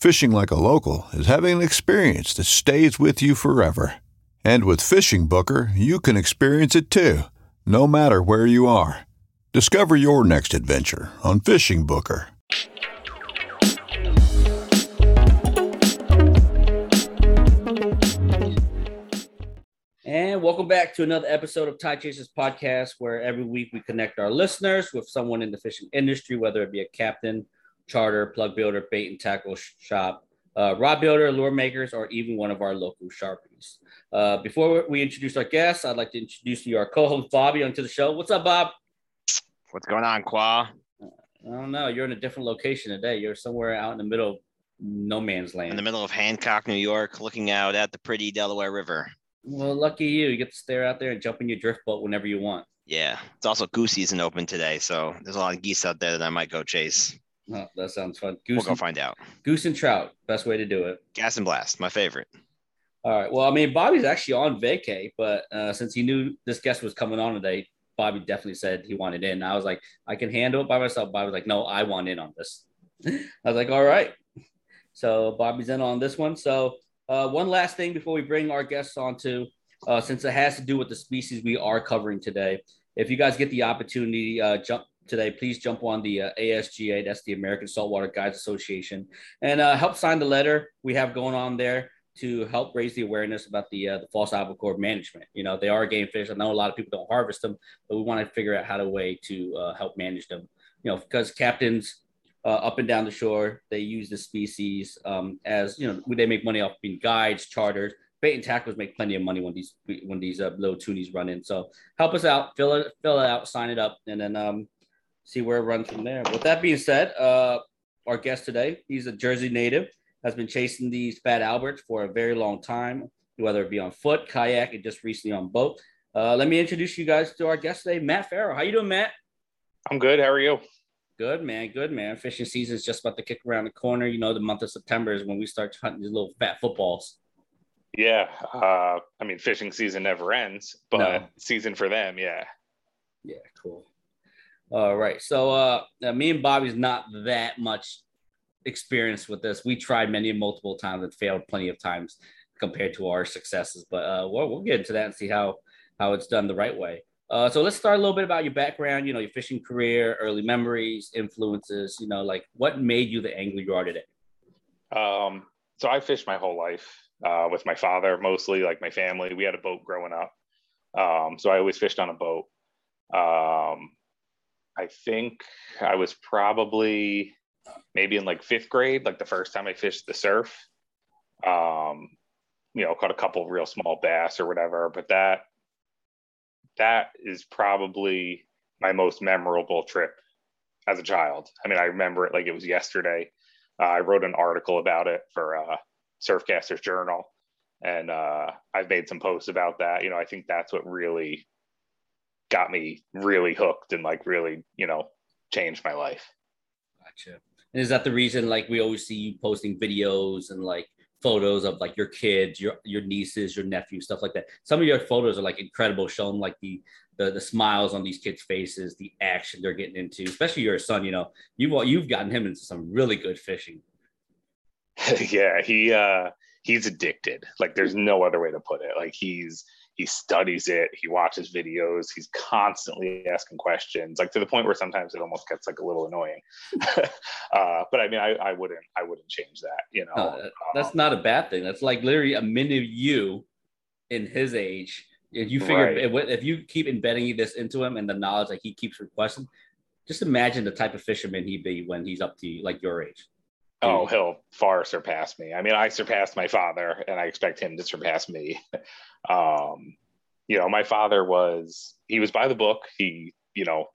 Fishing like a local is having an experience that stays with you forever. And with Fishing Booker, you can experience it too, no matter where you are. Discover your next adventure on Fishing Booker. And welcome back to another episode of Tide Chasers Podcast, where every week we connect our listeners with someone in the fishing industry, whether it be a captain, charter, plug builder, bait and tackle shop, uh, rod builder, lure makers, or even one of our local sharpies. Uh, before we introduce our guests, I'd like to introduce you our co-host Bobby onto the show. What's up, Bob? What's going on, Qua? I don't know. You're in a different location today. You're somewhere out in the middle of no man's land. In the middle of Hancock, New York, looking out at the pretty Delaware River. Well, lucky you. You get to stare out there and jump in your drift boat whenever you want. Yeah. It's also goose season open today. So there's a lot of geese out there that I might go chase. Oh, that sounds fun. Goose we'll go and, find out. Goose and trout. Best way to do it. Gas and blast. My favorite. All right. Well, I mean, Bobby's actually on vacay, but uh, since he knew this guest was coming on today, Bobby definitely said he wanted in. I was like, I can handle it by myself. Bobby was like, no, I want in on this. I was like, all right. So Bobby's in on this one. So uh, one last thing before we bring our guests on to, uh, since it has to do with the species we are covering today. If you guys get the opportunity, uh, jump today, please jump on the uh, ASGA, that's the American Saltwater Guides Association, and uh, help sign the letter we have going on there to help raise the awareness about the uh, the false albacore management. You know, they are game fish. I know a lot of people don't harvest them, but we want to figure out how to way to uh, help manage them. You know, because captains uh, up and down the shore they use the species um, as you know they make money off being guides, charters. Bait and tackles make plenty of money when these when these uh, little tunnies run in. So help us out, fill it fill it out, sign it up, and then um, see where it runs from there. With that being said, uh, our guest today, he's a Jersey native has been chasing these fat Alberts for a very long time, whether it be on foot, kayak, and just recently on boat. Uh, let me introduce you guys to our guest today, Matt Farrell. How you doing, Matt? I'm good. How are you? Good, man. Good, man. Fishing season is just about to kick around the corner. You know, the month of September is when we start hunting these little fat footballs. Yeah. Uh, I mean, fishing season never ends, but no. season for them, yeah. Yeah, cool. All right. So uh, me and Bobby's not that much experience with this. We tried many multiple times and failed plenty of times compared to our successes. But uh, we'll, we'll get into that and see how how it's done the right way. Uh, so let's start a little bit about your background. You know, your fishing career, early memories, influences. You know, like what made you the angler you are today. Um, so I fished my whole life uh, with my father, mostly like my family. We had a boat growing up, um, so I always fished on a boat. Um, I think I was probably maybe in like fifth grade, like the first time I fished the surf. Um, you know, caught a couple real small bass or whatever, but that that is probably my most memorable trip as a child. I mean, I remember it like it was yesterday. Uh, I wrote an article about it for uh, Surfcasters Journal, and uh, I've made some posts about that. You know, I think that's what really got me really hooked and like really, you know, changed my life. Gotcha. And is that the reason like we always see you posting videos and like photos of like your kids, your your nieces, your nephews, stuff like that. Some of your photos are like incredible, showing like the the, the smiles on these kids' faces, the action they're getting into. Especially your son, you know, you've you've gotten him into some really good fishing. yeah, he uh he's addicted. Like there's no other way to put it. Like he's he studies it he watches videos he's constantly asking questions like to the point where sometimes it almost gets like a little annoying. Uh, but i mean I, I wouldn't i wouldn't change that you know? Uh, that's not a bad thing. That's like literally a mini you in his age. If you figure right. if, if you keep embedding this into him and the knowledge that he keeps requesting just imagine the type of fisherman he'd be when he's up to like your age Oh, he'll far surpass me. I mean, I surpassed my father, and I expect him to surpass me. um, you know, my father was he was by the book. He, you know,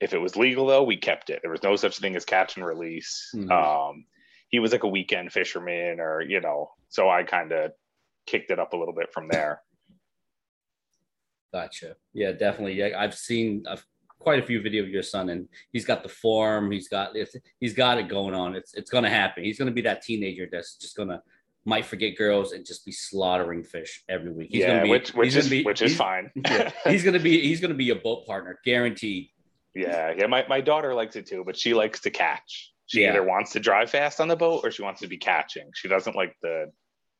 if it was legal though, we kept it. There was no such thing as catch and release. Mm-hmm. Um, he was like a weekend fisherman, or you know, so I kind of kicked it up a little bit from there. Gotcha. Yeah, definitely. Yeah, I've seen I've quite a few videos of your son, and he's got the form. He's got he's got it going on. It's it's gonna happen. He's gonna be that teenager that's just gonna might forget girls and just be slaughtering fish every week. He's yeah, gonna be, which, which is be, which is fine. yeah, he's gonna be he's gonna be a boat partner, guaranteed. Yeah, yeah. My my daughter likes it too, but she likes to catch. She yeah. either wants to drive fast on the boat or she wants to be catching. She doesn't like the,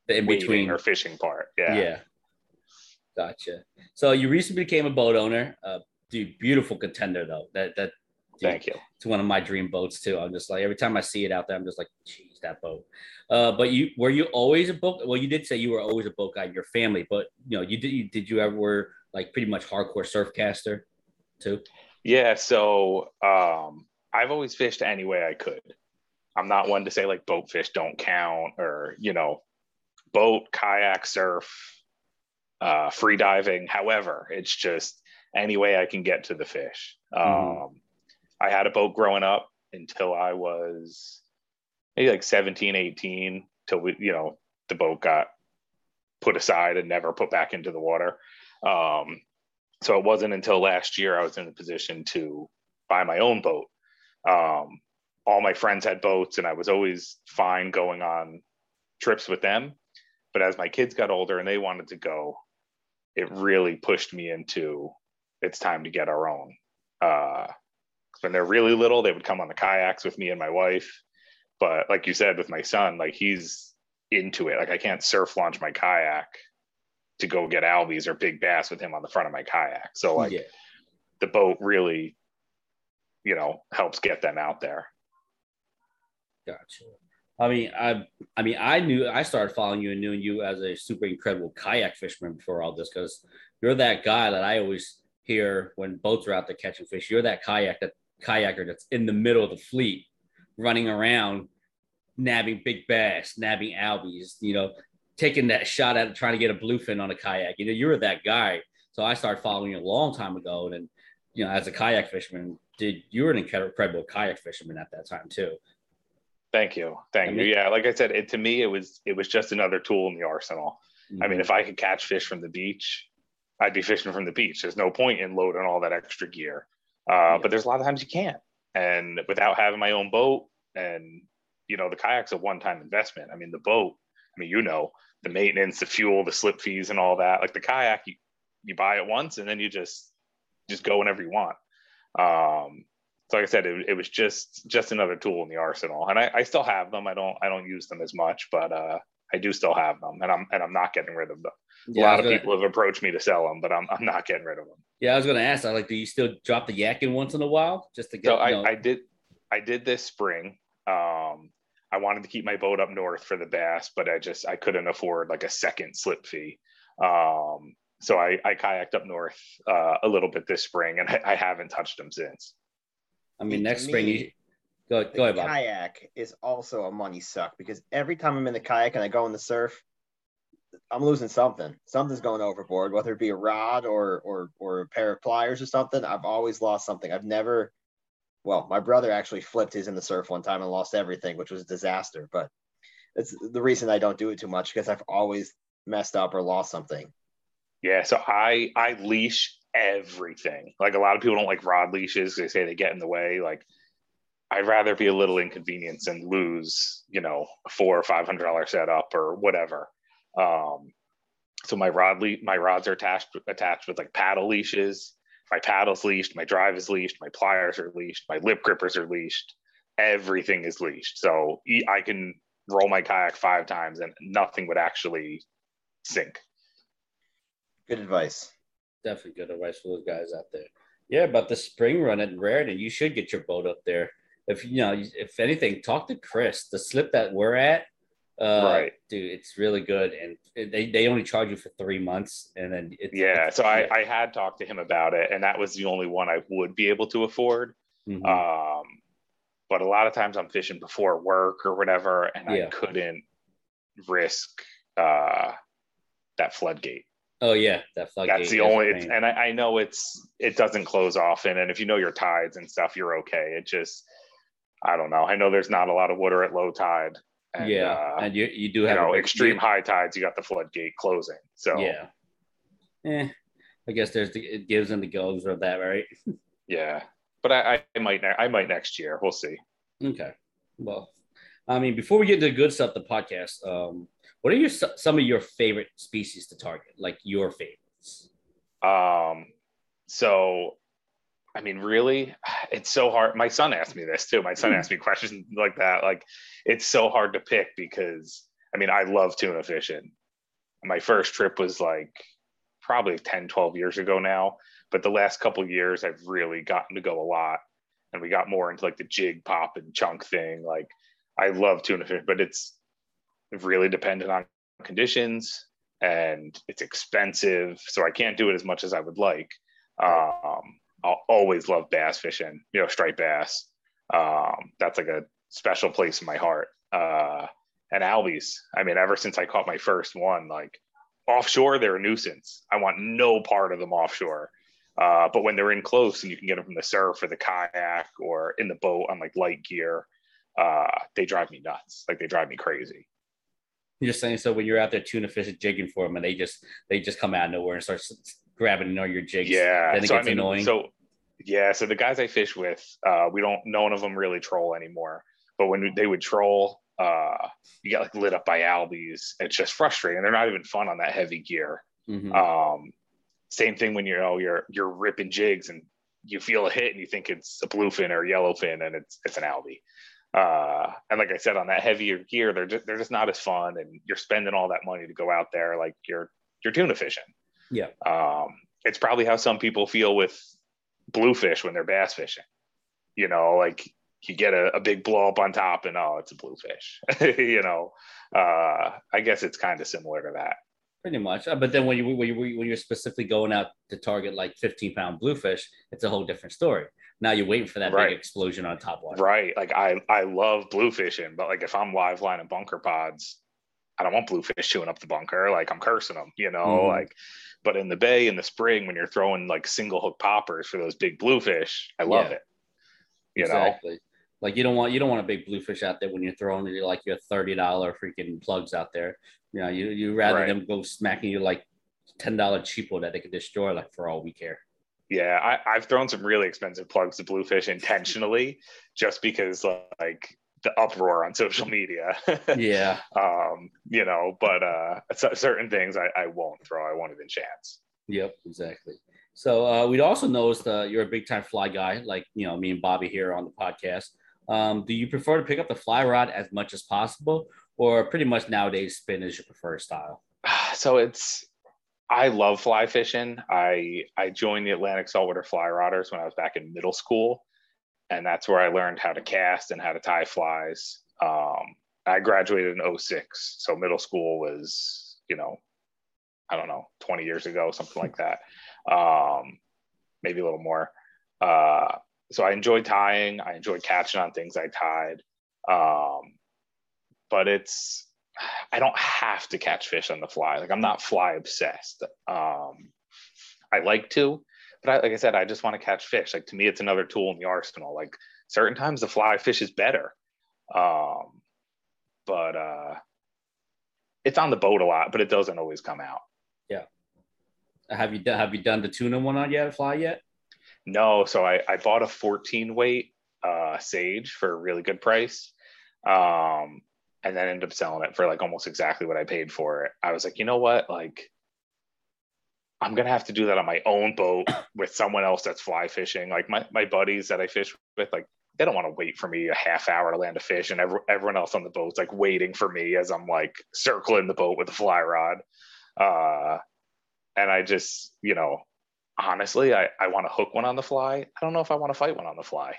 the in between or fishing part. Yeah. Yeah. Gotcha. So you recently became a boat owner. Uh, dude, beautiful contender though. That that dude, thank you. It's one of my dream boats too. I'm just like every time I see it out there, I'm just like, geez, that boat. Uh, but you were you always a boat? Well, you did say you were always a boat guy in your family, but you know, you did you did you ever were like pretty much hardcore surf caster too? Yeah, so um I've always fished any way I could. I'm not one to say like boat fish don't count or you know, boat, kayak, surf, uh, free diving. However, it's just any way I can get to the fish. Mm-hmm. Um, I had a boat growing up until I was maybe like 17, 18, till we, you know, the boat got put aside and never put back into the water. Um, so it wasn't until last year I was in a position to buy my own boat. Um, all my friends had boats and I was always fine going on trips with them. But as my kids got older and they wanted to go, it really pushed me into it's time to get our own. Uh, when they're really little, they would come on the kayaks with me and my wife. But like you said, with my son, like he's into it. Like I can't surf launch my kayak to go get albies or big bass with him on the front of my kayak. So like yeah. the boat really, you know, helps get them out there. Gotcha. I mean, I, I mean, I knew I started following you and knew you as a super incredible kayak fisherman before all this because you're that guy that I always here when boats are out there catching fish. You're that kayak that kayaker that's in the middle of the fleet, running around, nabbing big bass, nabbing albies. You know, taking that shot at trying to get a bluefin on a kayak. You know, you were that guy. So I started following you a long time ago, and you know, as a kayak fisherman, did you were an incredible kayak fisherman at that time too. Thank you, thank I mean, you. Yeah, like I said, it, to me, it was it was just another tool in the arsenal. Mm-hmm. I mean, mm-hmm. if I could catch fish from the beach, I'd be fishing from the beach. There's no point in loading all that extra gear. Uh, yeah. But there's a lot of times you can't. And without having my own boat, and you know, the kayak's a one-time investment. I mean, the boat. I mean, you know, the maintenance, the fuel, the slip fees, and all that. Like the kayak, you, you buy it once, and then you just just go whenever you want. Um, so like I said, it, it, was just just another tool in the arsenal, and I, I, still have them. I don't I don't use them as much, but uh, I do still have them, and I'm and I'm not getting rid of them. Yeah, a lot of gonna, people have approached me to sell them, but I'm, I'm not getting rid of them. Yeah, I was going to ask. I like, do you still drop the yak in once in a while just to get? So I, I did, I did this spring. Um, I wanted to keep my boat up north for the bass, but I just I couldn't afford like a second slip fee. Um, so I, I kayaked up north uh, a little bit this spring, and I, I haven't touched them since. I mean, next spring, you, go go ahead. Bob. Kayak is also a money suck because every time I'm in the kayak and I go in the surf, I'm losing something. Something's going overboard, whether it be a rod or or or a pair of pliers or something. I've always lost something. I've never. Well, my brother actually flipped his in the surf one time and lost everything, which was a disaster. But it's the reason I don't do it too much because I've always messed up or lost something. Yeah, so I I leash everything. Like a lot of people don't like rod leashes. They say they get in the way. Like I'd rather be a little inconvenienced and lose, you know, a four or five hundred dollar setup or whatever. Um, so my rod le- my rods are attached attached with like paddle leashes. My paddle's leashed, my drive is leashed, my pliers are leashed, my lip grippers are leashed. Everything is leashed. So I can roll my kayak five times and nothing would actually sink. Good advice. Definitely good advice for those guys out there. Yeah, about the spring run at Raritan, you should get your boat up there. If you know, if anything, talk to Chris. The slip that we're at, uh, Right. dude, it's really good, and they, they only charge you for three months, and then it's, Yeah. it's- So I, I had talked to him about it, and that was the only one I would be able to afford. Mhm. Um, but a lot of times I'm fishing before work or whatever, and Yeah. I couldn't risk uh, that floodgate. oh yeah, that floodgate. That's the only, it's, and I, I know it's it doesn't close often, and if you know your tides and stuff, you're okay. It just, I don't know. I know there's not a lot of water at low tide. And, yeah, uh, and you you do have a know, big- extreme you- high tides, you got the floodgate closing. So Yeah. Eh, I guess there's the it gives and the goes of that, right? yeah. But I, I might I might next year. We'll see. Okay. Well, I mean, before we get to the good stuff, the podcast, um, what are your some of your favorite species to target? Like your favorites? Um, so, I mean, really, it's so hard. My son asked me this too. My son Hmm. asked me questions like that. Like, it's so hard to pick because, I mean, I love tuna fishing. My first trip was like probably 10, 12 years ago now. But the last couple years, I've really gotten to go a lot. And we got more into like the jig pop and chunk thing. Like, I love tuna fish, but it's really dependent on conditions and it's expensive. So I can't do it as much as I would like. Um, I'll always love bass fishing, you know, striped bass. Um, that's like a special place in my heart. Uh, and albies. I mean, ever since I caught my first one, like offshore, they're a nuisance. I want no part of them offshore. Uh, but when they're in close and you can get them from the surf or the kayak or in the boat on like light gear, uh, they drive me nuts. Like they drive me crazy. You're saying so when you're out there tuna fishing, jigging for them, and they just they just come out of nowhere and start grabbing all your jigs. Yeah. then it so gets I mean, annoying. so yeah, so the guys I fish with, uh, we don't. None of them really troll anymore. But when they would troll, uh, you get like lit up by albies. It's just frustrating. They're not even fun on that heavy gear. Mhm. Um, same thing when you know you're you're ripping jigs and you feel a hit and you think it's a bluefin or a yellowfin and it's it's an albie. Uh, and like I said, on that heavier gear, they're just they're just not as fun, and you're spending all that money to go out there like you're you're tuna fishing. Yeah. Um, it's probably how some people feel with bluefish when they're bass fishing. You know, like you get a, a big blow up on top and oh, it's a bluefish. you know, uh, I guess it's kind of similar to that. Pretty much, Uh, but then when you when you when you're specifically going out to target like 15 pound bluefish, it's a whole different story. Now you're waiting for that Right. big explosion on top water. Right. Like I I love blue fishing, but like if I'm live line lining bunker pods, I don't want bluefish chewing up the bunker. Like I'm cursing them, you know. Mhm. Like, but in the bay in the spring when you're throwing like single hook poppers for those big bluefish, I love Yeah. it. You exactly. Like you don't want you don't want a big bluefish out there when you're throwing your like your thirty dollar freaking plugs out there. You know, you you rather Right. them go smacking you like ten dollar cheapo that they can destroy like for all we care. Yeah, I, I've thrown some really expensive plugs to bluefish intentionally, just because like the uproar on social media. Yeah, um, you know, but uh, certain things I, I won't throw. I won't even chance. yep, exactly. So uh, we'd also noticed uh, you're a big time fly guy, like you know me and Bobby here on the podcast. Um, do you prefer to pick up the fly rod as much as possible, or pretty much nowadays spin is your preferred style? so it's I love fly fishing. I I joined the Atlantic Saltwater Fly Rodders when I was back in middle school, and that's where I learned how to cast and how to tie flies. Um, I graduated in 06, so middle school was you know I don't know 20 years ago, something like that, um, maybe a little more. Uh, so I enjoyed tying. I enjoyed catching on things I tied. Um, but it's I don't have to catch fish on the fly. Like I'm not fly obsessed. Um, I like to, but I, like I said, I just want to catch fish. Like to me, it's another tool in the arsenal. Like certain times the fly fish is better. Um, but uh, it's on the boat a lot, but it doesn't always come out. Yeah. Have you done Have you done the tuna one on yet? Fly yet? No, so I, I bought a 14 weight uh, Sage for a really good price. Um, and then ended up selling it for like almost exactly what I paid for it. I was like, you know what? Like, I'm gonna have to do that on my own boat with someone else that's fly fishing. Like my my buddies that I fish with, like they don't want to wait for me a half hour to land a fish, and every, everyone else on the boat's like waiting for me as I'm like circling the boat with a fly rod. Uh, and I just, you know, honestly, I I want to hook one on the fly. I don't know if I want to fight one on the fly.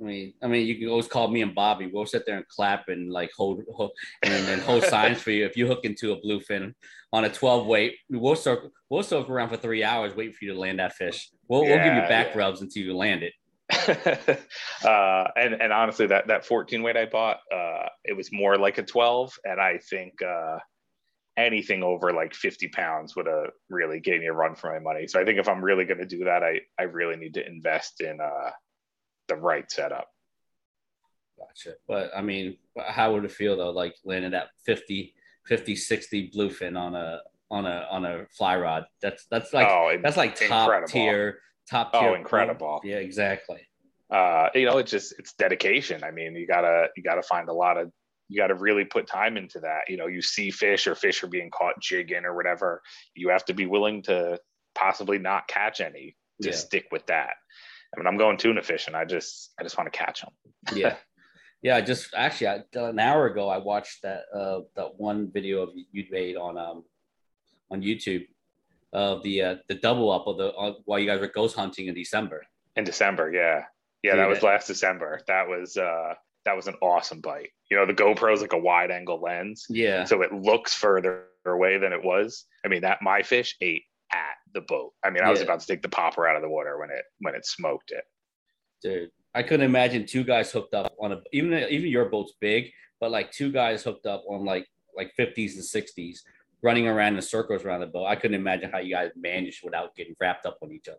I mean, I mean, you can always call me and Bobby. We'll sit there and clap and like hold, hold and then hold signs for you. If you hook into a bluefin on a 12 weight, we'll circle, we'll circle around for three hours, waiting for you to land that fish. We'll, yeah, we'll give you back yeah. rubs until you land it. uh, and and honestly, that that 14 weight I bought, uh, it was more like a 12, and I think uh, anything over like 50 pounds would have really gave me a run for my money. So I think if I'm really going to do that, I I really need to invest in uh the right setup. Gotcha. But I mean, how would it feel though, like landing that 50, 50, 60 bluefin on a on a on a fly rod? That's that's like oh, that's like top incredible. tier, top tier. Oh, incredible. Yeah, exactly. Uh, you know, it's just it's dedication. I mean, you gotta you gotta find a lot of you got to really put time into that. You know, you see fish or fish are being caught jigging or whatever. You have to be willing to possibly not catch any to yeah. stick with that. I mean, I'm going tuna fishing. I just, I just want to catch them. yeah. Yeah. I just actually I, an hour ago, I watched that, uh, that one video of you made on, um, on YouTube of the, uh, the double up of the, uh, while you guys were ghost hunting in December. In December. Yeah. Yeah. That was last December. That was, uh, that was an awesome bite. You know, the GoPro is like a wide angle lens. Yeah. So it looks further away than it was. I mean, that my fish ate at the boat. I mean, I was about to take the popper out of the water when it when it smoked it. Dude, I couldn't imagine two guys hooked up on a even even your boat's big, but like two guys hooked up on like like 50s and 60s running around in circles around the boat. I couldn't imagine how you guys managed without getting wrapped up on each other.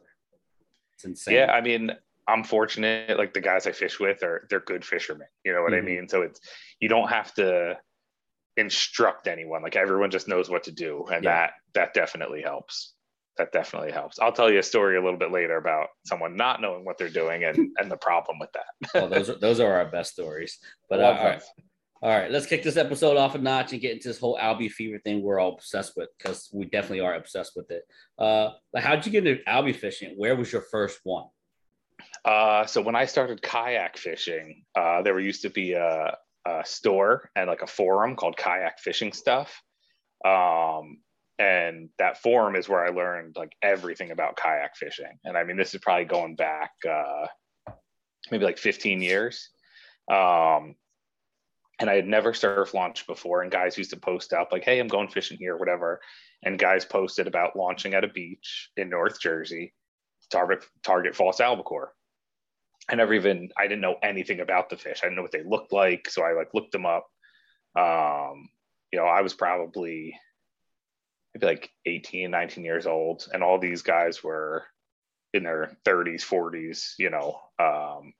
It's insane. Yeah, I mean, I'm fortunate. Like the guys I fish with are they're good fishermen. You know what mm-hmm. I mean? So it's you don't have to instruct anyone. Like everyone just knows what to do, and yeah. that that definitely helps that definitely helps. I'll tell you a story a little bit later about someone not knowing what they're doing and and the problem with that. well, those are those are our best stories. But uh, all right. All right, let's kick this episode off a notch and get into this whole Albie fever thing we're all obsessed with because we definitely are obsessed with it. Uh, how'd you get into Albie fishing? Where was your first one? Uh, so when I started kayak fishing, uh, there used to be a, a store and like a forum called Kayak Fishing Stuff. Um, and that forum is where I learned like everything about kayak fishing. And I mean, this is probably going back uh, maybe like 15 years. Um, and I had never surf launched before. And guys used to post up like, "Hey, I'm going fishing here, whatever." And guys posted about launching at a beach in North Jersey, target target false albacore. I never even I didn't know anything about the fish. I didn't know what they looked like, so I like looked them up. Um, you know, I was probably maybe like 18, 19 years old. And all these guys were in their 30s, 40s, you know. Um,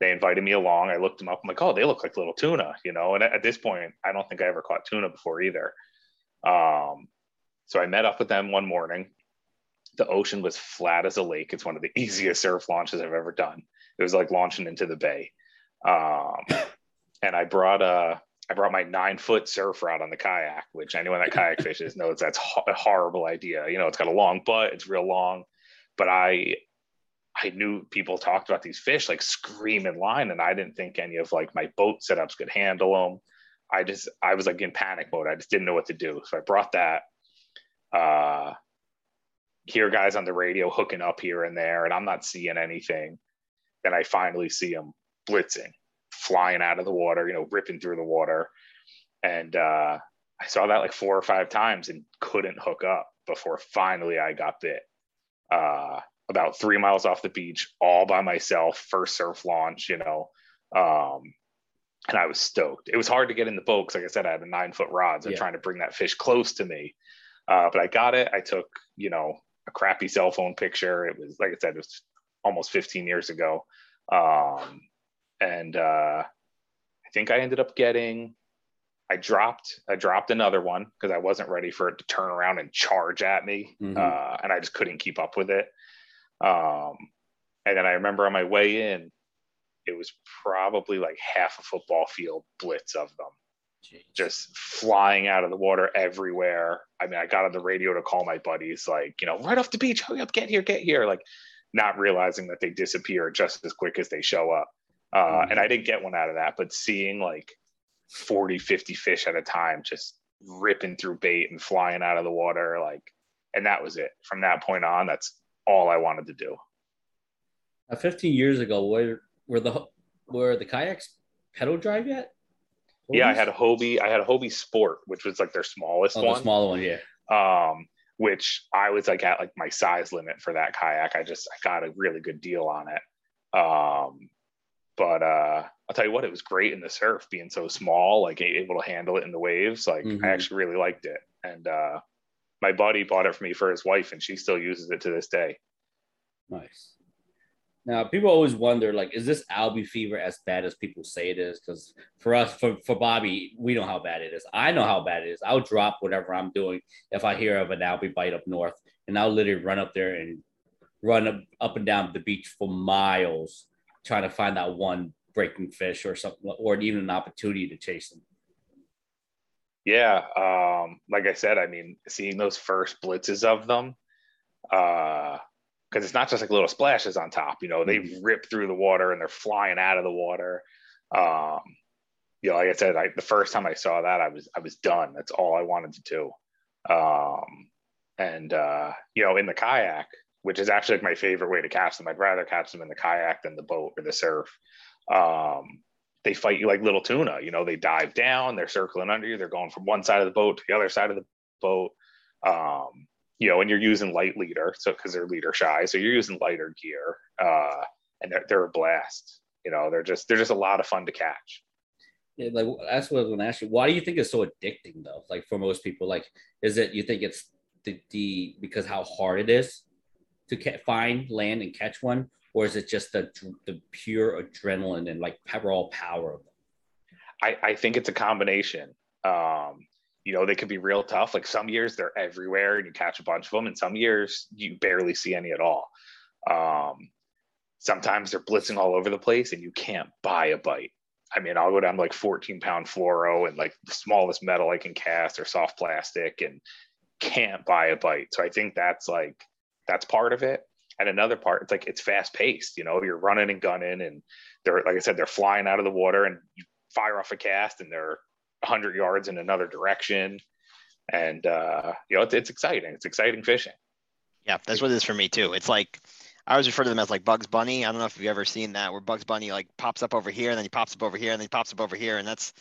they invited me along. I looked them up. I'm like, oh, they look like little tuna, you know. And at, this point, I don't think I ever caught tuna before either. Um, so I met up with them one morning. The ocean was flat as a lake. It's one of the easiest surf launches I've ever done. It was like launching into the bay. Um, and I brought a I brought my nine foot surf rod on the kayak, which anyone that kayak fishes knows that's a horrible idea. You know, it's got a long butt, it's real long, but I I knew people talked about these fish like scream in line, and I didn't think any of like my boat setups could handle them. I just I was like in panic mode. I just didn't know what to do, so I brought that. Uh, hear guys on the radio hooking up here and there, and I'm not seeing anything. Then I finally see them blitzing flying out of the water, you know, ripping through the water. And uh, I saw that like four or five times and couldn't hook up before finally I got bit. Uh, about three miles off the beach, all by myself, first surf launch, you know. Um, and I was stoked. It was hard to get in the boat because, like I said, I had a nine foot rod, so yeah. trying to bring that fish close to me. Uh, but I got it. I took, you know, a crappy cell phone picture. It was, like I said, it was almost 15 years ago. Um, and uh, I think I ended up getting. I dropped I dropped another one because I wasn't ready for it to turn around and charge at me, mm-hmm. uh, and I just couldn't keep up with it. Um, and then I remember on my way in, it was probably like half a football field blitz of them Jeez. just flying out of the water everywhere. I mean, I got on the radio to call my buddies, like, you know, right off the beach, hurry up, get here, get here. Like, not realizing that they disappear just as quick as they show up. Uh, Mhm. And I didn't get one out of that, but seeing like 40, 50 fish at a time just ripping through bait and flying out of the water, like, and that was it. From that point on, that's all I wanted to do. Uh, 15 years ago, were were the were the kayaks pedal drive yet? Yeah, I had a Hobie. I had a Hobie Sport, which was like their smallest oh, the one. smaller one. Yeah. um, which I was like at like my size limit for that kayak. I just I got a really good deal on it. Um, but uh, I'll tell you what, it was great in the surf, being so small, like able to handle it in the waves. Like Mhm. I actually really liked it, and uh, my buddy bought it for me for his wife, and she still uses it to this day. Nice. Now, people always wonder, like, is this Albie fever as bad as people say it is? Because for us, for, for Bobby, we know how bad it is. I know how bad it is. I'll drop whatever I'm doing if I hear of an Albie bite up north, and I'll literally run up there and run up, up and down the beach for miles trying to find that one breaking fish or something, or even an opportunity to chase them. Yeah, um, like I said, I mean, seeing those first blitzes of them, uh, because it's not just like little splashes on top. You know, they rip through the water and they're flying out of the water. Um, you know, like I said, I, the first time I saw that, I was I was done. That's all I wanted to do. Um, and uh, you know, in the kayak, which is actually like my favorite way to catch them. I'd rather catch them in the kayak than the boat or the surf. Um, they fight you like little tuna. You know, they dive down, they're circling under you, they're going from one side of the boat to the other side of the boat. Um, you know, and you're using light leader, so because they're leader shy, so you're using lighter gear, uh, and they're they're a blast. You know, they're just they're just a lot of fun to catch. Yeah, like that's what I was going to ask you. Why do you think it's so addicting, though? Like for most people, like is it you think it's the, the because how hard it is to ca- find land and catch one, or is it just the the pure adrenaline and like raw power of? I, I think it's a combination. Um, you know, they could be real tough. Like some years they're everywhere and you catch a bunch of them, and some years you barely see any at all. Um, sometimes they're blitzing all over the place and you can't buy a bite. I mean, I'll go down like 14 pound fluoro and like the smallest metal I can cast or soft plastic and can't buy a bite. So I think that's like, that's part of it. And another part, it's like, it's fast paced, you know, you're running and gunning and they're, like I said, they're flying out of the water and you fire off a cast and they're 100 yards in another direction. And, uh, you know, it's, it's exciting. It's exciting fishing. Yeah, that's what it is for me too. It's like I always refer to them as like Bugs Bunny. I don't know if you've ever seen that where Bugs Bunny like pops up over here and then he pops up over here and then he pops up over here and that's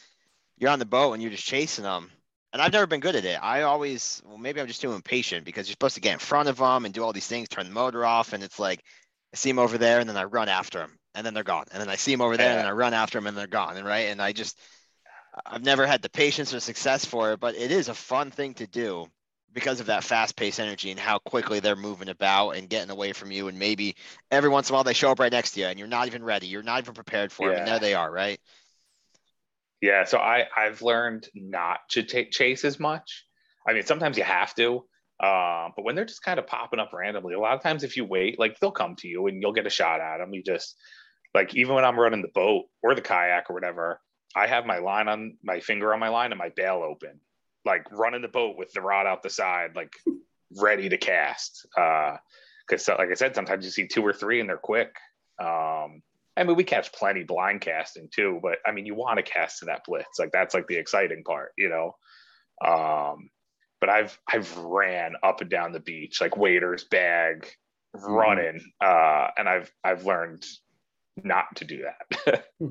you're on the boat and you're just chasing them. And I've never been good at it. I always well maybe I'm just too impatient because you're supposed to get in front of them and do all these things, turn the motor off, and it's like I see them over there and then I run after them and then they're gone. And then I see them over there and then I run after them and they're gone. And right and I just I've never had the patience or success for it, but it is a fun thing to do because of that fast-paced energy and how quickly they're moving about and getting away from you and maybe every once in a while they show up right next to you and you're not even ready you're not even prepared for it and Yeah. there they are right Yeah, so I I've learned not to take chase as much. I mean, sometimes you have to, uh, but when they're just kind of popping up randomly, a lot of times if you wait, like they'll come to you and you'll get a shot at them. You just like even when I'm running the boat or the kayak or whatever, I have my line on my finger on my line and my bail open, like running the boat with the rod out the side, like ready to cast. Uh, because like I said, sometimes you see two or three and they're quick. Um, I mean, we catch plenty blind casting too, but I mean, you want to cast to that blitz. Like that's like the exciting part, you know. Um, but I've I've ran up and down the beach like waiters bag, running, uh, and I've I've learned not to do that.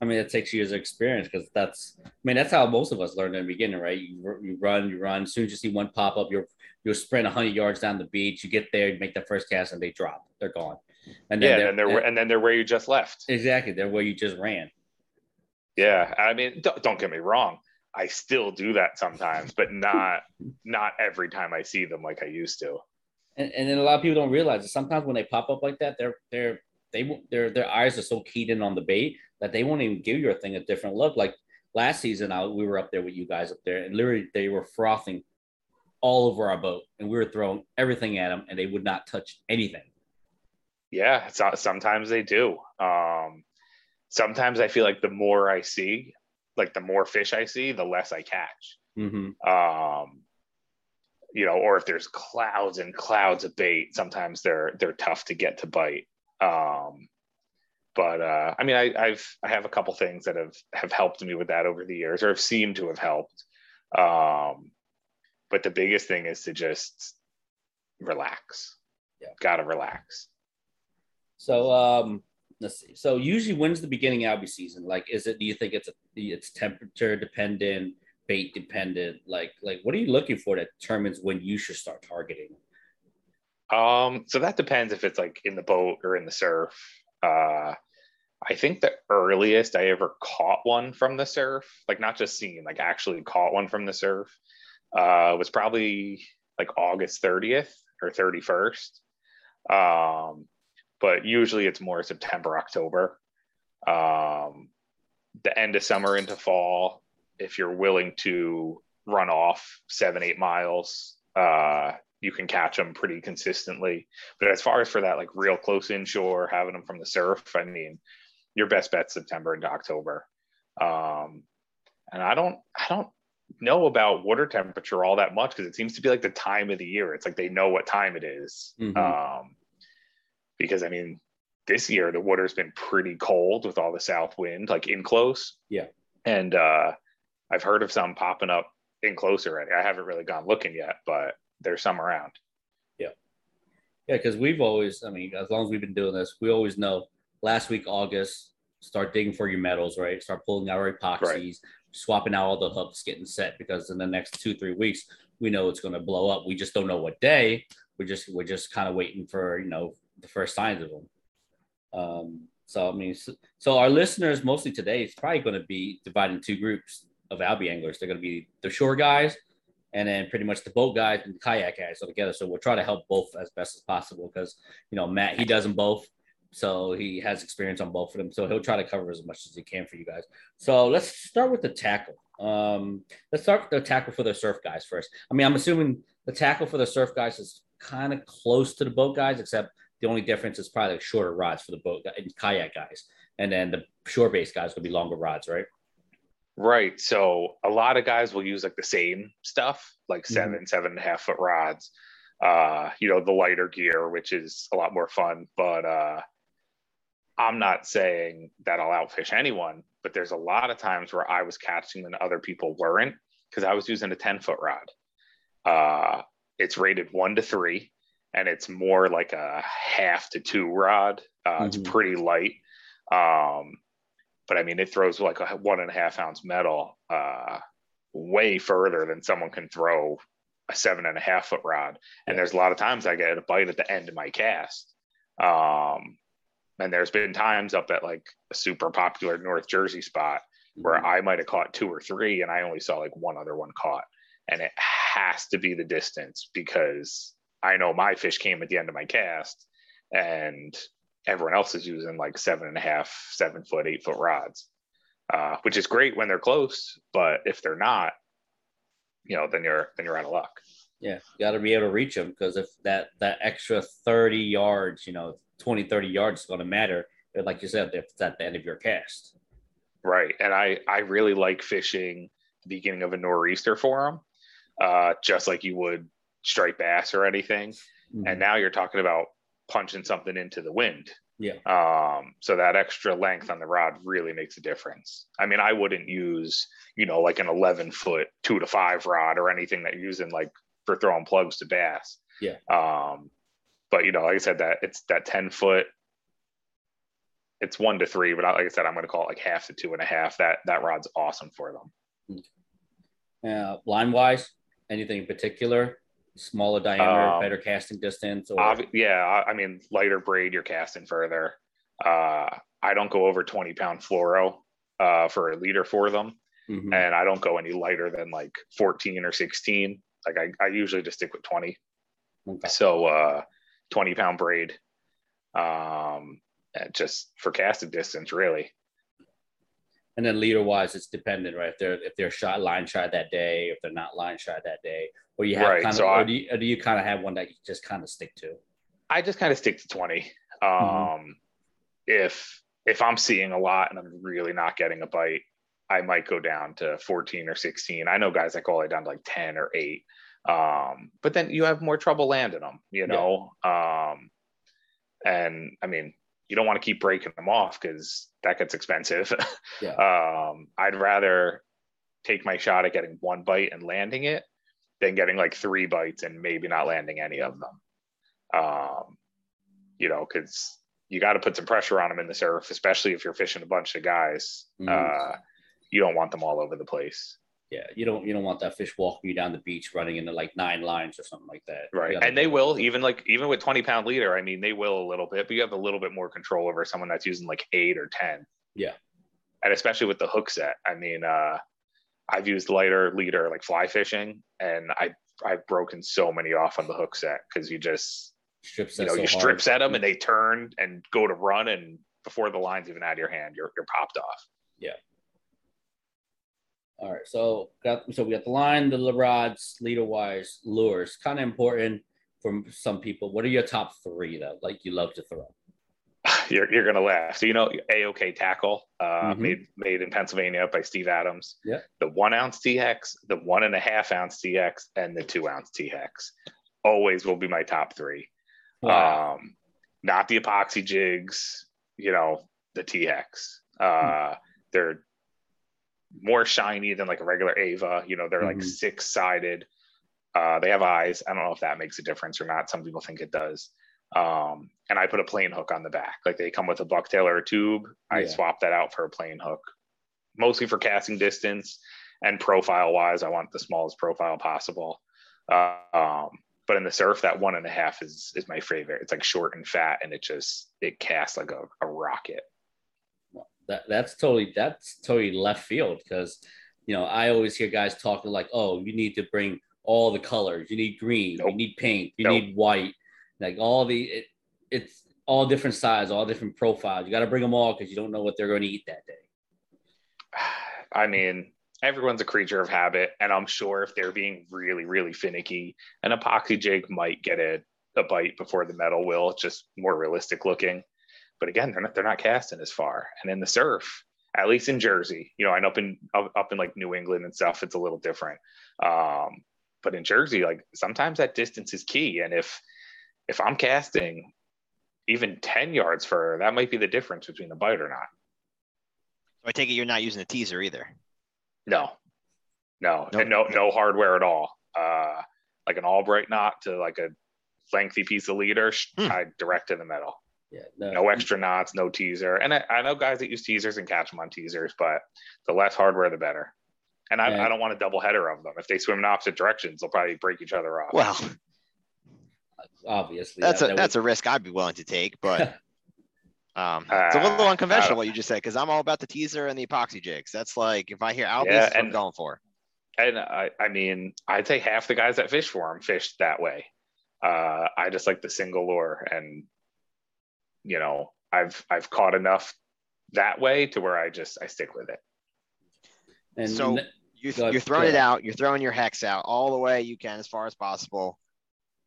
I mean, it takes years of experience because that's, I mean, that's how most of us learn in the beginning, right? You, you run, you run. As soon as you see one pop up, you're you'll sprint 100 yards down the beach. You get there, you make the first cast, and they drop. They're gone. And yeah, they're- and they're and then they're where you just left. exactly they're where you just ran. Yeah, I mean, don't, don't get me wrong. I still do that sometimes, but not not every time I see them like I used to. And, and then a lot of people don't realize that sometimes when they pop up like that, they're they're they won't- their their eyes are so keyed in on the bait that they won't even give your thing a different look. Like last season, I, we were up there with you guys up there, and literally they were frothing all over our boat, and we were throwing everything at them, and they would not touch anything. Yeah, so, sometimes they do. Um, sometimes I feel like the more I see, like the more fish I see, the less I catch. Mm-hmm. Um, you know, or if there's clouds and clouds of bait, sometimes they're they're tough to get to bite. Um, but uh, I mean, I, I've I have a couple things that have have helped me with that over the years, or have seemed to have helped. Um, but the biggest thing is to just relax. Yeah. Gotta relax. So um, let's see. So usually, when's the beginning Albie season? Like, is it? Do you think it's a, it's temperature dependent, bait dependent? Like, like what are you looking for that determines when you should start targeting? Um, so that depends if it's like in the boat or in the surf. Uh, I think the earliest I ever caught one from the surf, like not just seen, like actually caught one from the surf, uh, was probably like August 30th or 31st. Um, but usually it's more September, October. Um, the end of summer into fall, if you're willing to run off seven, eight miles, uh, you can catch them pretty consistently. But as far as for that, like real close inshore, having them from the surf, I mean, your best bet September into October. Um, and I don't, I don't know about water temperature all that much because it seems to be like the time of the year. It's like they know what time it is. Mhm. Um, because I mean, this year the water's been pretty cold with all the south wind, like in close. Yeah. And uh, I've heard of some popping up in close already. I haven't really gone looking yet, but there's some around. Yeah, Yeah, because we've always, I mean, as long as we've been doing this, we always know last week, August, start digging for your metals, right? Start pulling out our epoxies, Right. swapping out all the hooks, getting set because in the next two, three weeks, we know it's going to blow up. We just don't know what day. We're just, we're just kind of waiting for, you know, the first signs of them. Um, so, I mean, so, so our listeners mostly today is probably going to be divided in two groups of Albie anglers. They're going to be the shore guys and then pretty much the boat guys and kayak guys all together. So we'll try to help both as best as possible because you know Matt he does them both, so he has experience on both of them. So he'll try to cover as much as he can for you guys. So let's start with the tackle. Um, let's start with the tackle for the surf guys first. I mean, I'm assuming the tackle for the surf guys is kind of close to the boat guys, except the only difference is probably like shorter rods for the boat and kayak guys, and then the shore based guys will be longer rods, right? Right. So a lot of guys will use like the same stuff, like 7 seven and a half foot rods. Uh, you know, the lighter gear, which is a lot more fun. But uh I'm not saying that I'll outfish anyone, but there's a lot of times where I was catching when other people weren't because I was using a 10 foot rod. Uh it's rated one to three, and it's more like a half to two rod. Uh, Mhm. It's pretty light. Um, but I mean, it throws like a one and a half ounce metal uh, way further than someone can throw a seven and a half foot rod. And there's a lot of times I get a bite at the end of my cast. Um, and there's been times up at like a super popular North Jersey spot where I might have caught two or three and I only saw like one other one caught. And it has to be the distance because I know my fish came at the end of my cast and everyone else is using like seven and a half, seven foot, eight foot rods, uh, which is great when they're close. But if they're not, you know, then you're then you're out of luck. Yeah, you got to be able to reach them because if that that extra 30 yards, you know, 20, 30 yards is going to matter. But like you said, if it's at the end of your cast. Right. And I I really like fishing the beginning of a nor'easter for them, uh, just like you would striped bass or anything. And now you're talking about punching something into the wind. Yeah. Um, so that extra length on the rod really makes a difference. I mean, I wouldn't use, you know, like an 11 foot two to five rod or anything that you're using like for throwing plugs to bass. Yeah. Um, but you know, like I said, that it's that 10 foot, it's one to three, but like I said, I'm going to call it like half to two and a half. That, that rod's awesome for them. Uh, line wise, anything in particular? Smaller diameter, Um, better casting distance, or Obvi- yeah, I mean, lighter braid, you're casting further. Uh, I don't go over 20 pound fluoro uh, for a leader for them, Mhm. and I don't go any lighter than like 14 or 16. Like I, I usually just stick with 20. Okay. So uh, 20 pound braid, um, just for casting distance, really. And then leader wise, it's dependent, right? If they're if they're shot line shot that day, if they're not line shot that day, or you have Right, kind of, so or I- do you, or do you kind of have one that you just kind of stick to? I just kind of stick to 20. Um, Mhm. If if I'm seeing a lot and I'm really not getting a bite, I might go down to 14 or 16. I know guys that go all the way down to like 10 or 8. Um, but then you have more trouble landing them, you know. Yeah. Um, and I mean, you don't want to keep breaking them off because that gets expensive. yeah. Um, I'd rather take my shot at getting one bite and landing it than getting like three bites and maybe not landing any of them. Um, you know, because you got to put some pressure on them in the surf, especially if you're fishing a bunch of guys. Mm-hmm. Uh, you don't want them all over the place. Yeah, you don't you don't want that fish walking you down the beach running into like nine lines or something like that. Right, and they will even like even with twenty pound leader. I mean, they will a little bit, but you have a little bit more control over someone that's using like eight or ten. Yeah, and especially with the hook set. I mean, uh, I've used lighter leader like fly fishing, and I I've broken so many off on the hook set because you just strip you know so you strip set them and they turn and go to run and before the line's even out of your hand, you're you're popped off. Yeah. All right, so got so we got the line, the rods, leader wise, lures. Kind of important for some people. What are your top three that like you love to throw? You're, you're gonna laugh. So you know, AOK tackle, uh, mm-hmm. made made in Pennsylvania by Steve Adams. Yeah. The one ounce T hex, the one and a half ounce T hex, and the two ounce T hex. Always will be my top three. Wow. Um, not the epoxy jigs. You know, the TX. hex. Uh, hmm. They're more shiny than like a regular Ava. You know, they're mm-hmm. like six sided. Uh, they have eyes. I don't know if that makes a difference or not. Some people think it does. Um, and I put a plain hook on the back. Like they come with a bucktail or a tube. I yeah. swap that out for a plain hook, mostly for casting distance and profile wise. I want the smallest profile possible. Uh, um, but in the surf, that one and a half is is my favorite. It's like short and fat, and it just it casts like a, a rocket that that's totally that's totally left field because you know I always hear guys talking like, oh, you need to bring all the colors. You need green. Nope. You need pink. You nope. need white. Like all the it, it's all different size, all different profiles. You got to bring them all because you don't know what they're going to eat that day. I mean, everyone's a creature of habit, and I'm sure if they're being really, really finicky, an epoxy jig might get a, a bite before the metal will. Just more realistic looking. But again, they're not they're not casting as far. And in the surf, at least in Jersey, you know, and up in up, up in like New England and stuff, it's a little different. Um, but in Jersey, like sometimes that distance is key. And if if I'm casting even 10 yards further, that might be the difference between a bite or not. So I take it you're not using a teaser either. No, no, nope. no, no hardware at all. Uh, like an Albright knot to like a lengthy piece of leader, hmm. tied direct in the metal. Yeah, no, no extra knots, no teaser. And I, I, know guys that use teasers and catch them on teasers, but the less hardware, the better. And I, yeah. I don't want a double header of them. If they swim in opposite directions, they'll probably break each other off. Well, obviously, that's that, a that that's would... a risk I'd be willing to take, but. Um, it's a little uh, unconventional what you just said because I'm all about the teaser and the epoxy jigs. That's like if I hear Albies, yeah, I'm going for. And I, I mean, I'd say half the guys that fish for them fish that way. Uh, I just like the single lure, and you know, I've I've caught enough that way to where I just I stick with it. And so you, you're throwing it out, you're throwing your hex out all the way you can as far as possible.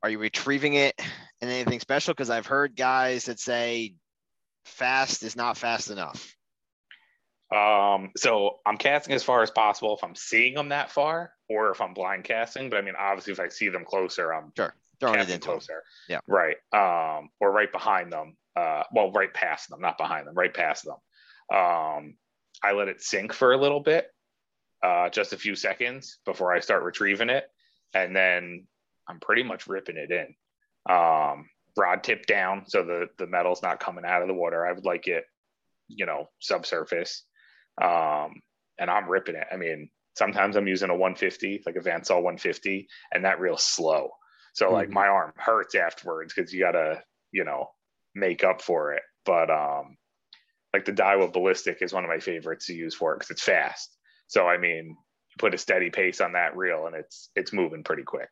Are you retrieving it and anything special? Because I've heard guys that say fast is not fast enough. Um, so I'm casting as far as possible if I'm seeing them that far, or if I'm blind casting. But I mean, obviously, if I see them closer, I'm sure throwing it in closer. Yeah, right. Um, or right behind them uh, well, right past them, not behind them, right past them. Um, I let it sink for a little bit, uh, just a few seconds before I start retrieving it. And then I'm pretty much ripping it in. Um, rod tip down so the, the metal's not coming out of the water. I would like it, you know, subsurface. Um, and I'm ripping it. I mean, sometimes I'm using a 150, like a Van Staal 150, and that real slow. So mm-hmm. like my arm hurts afterwards because you gotta, you know, make up for it. But um, like the Daiwa Ballistic is one of my favorites to use for it because it's fast. So I mean, you put a steady pace on that reel and it's it's moving pretty quick.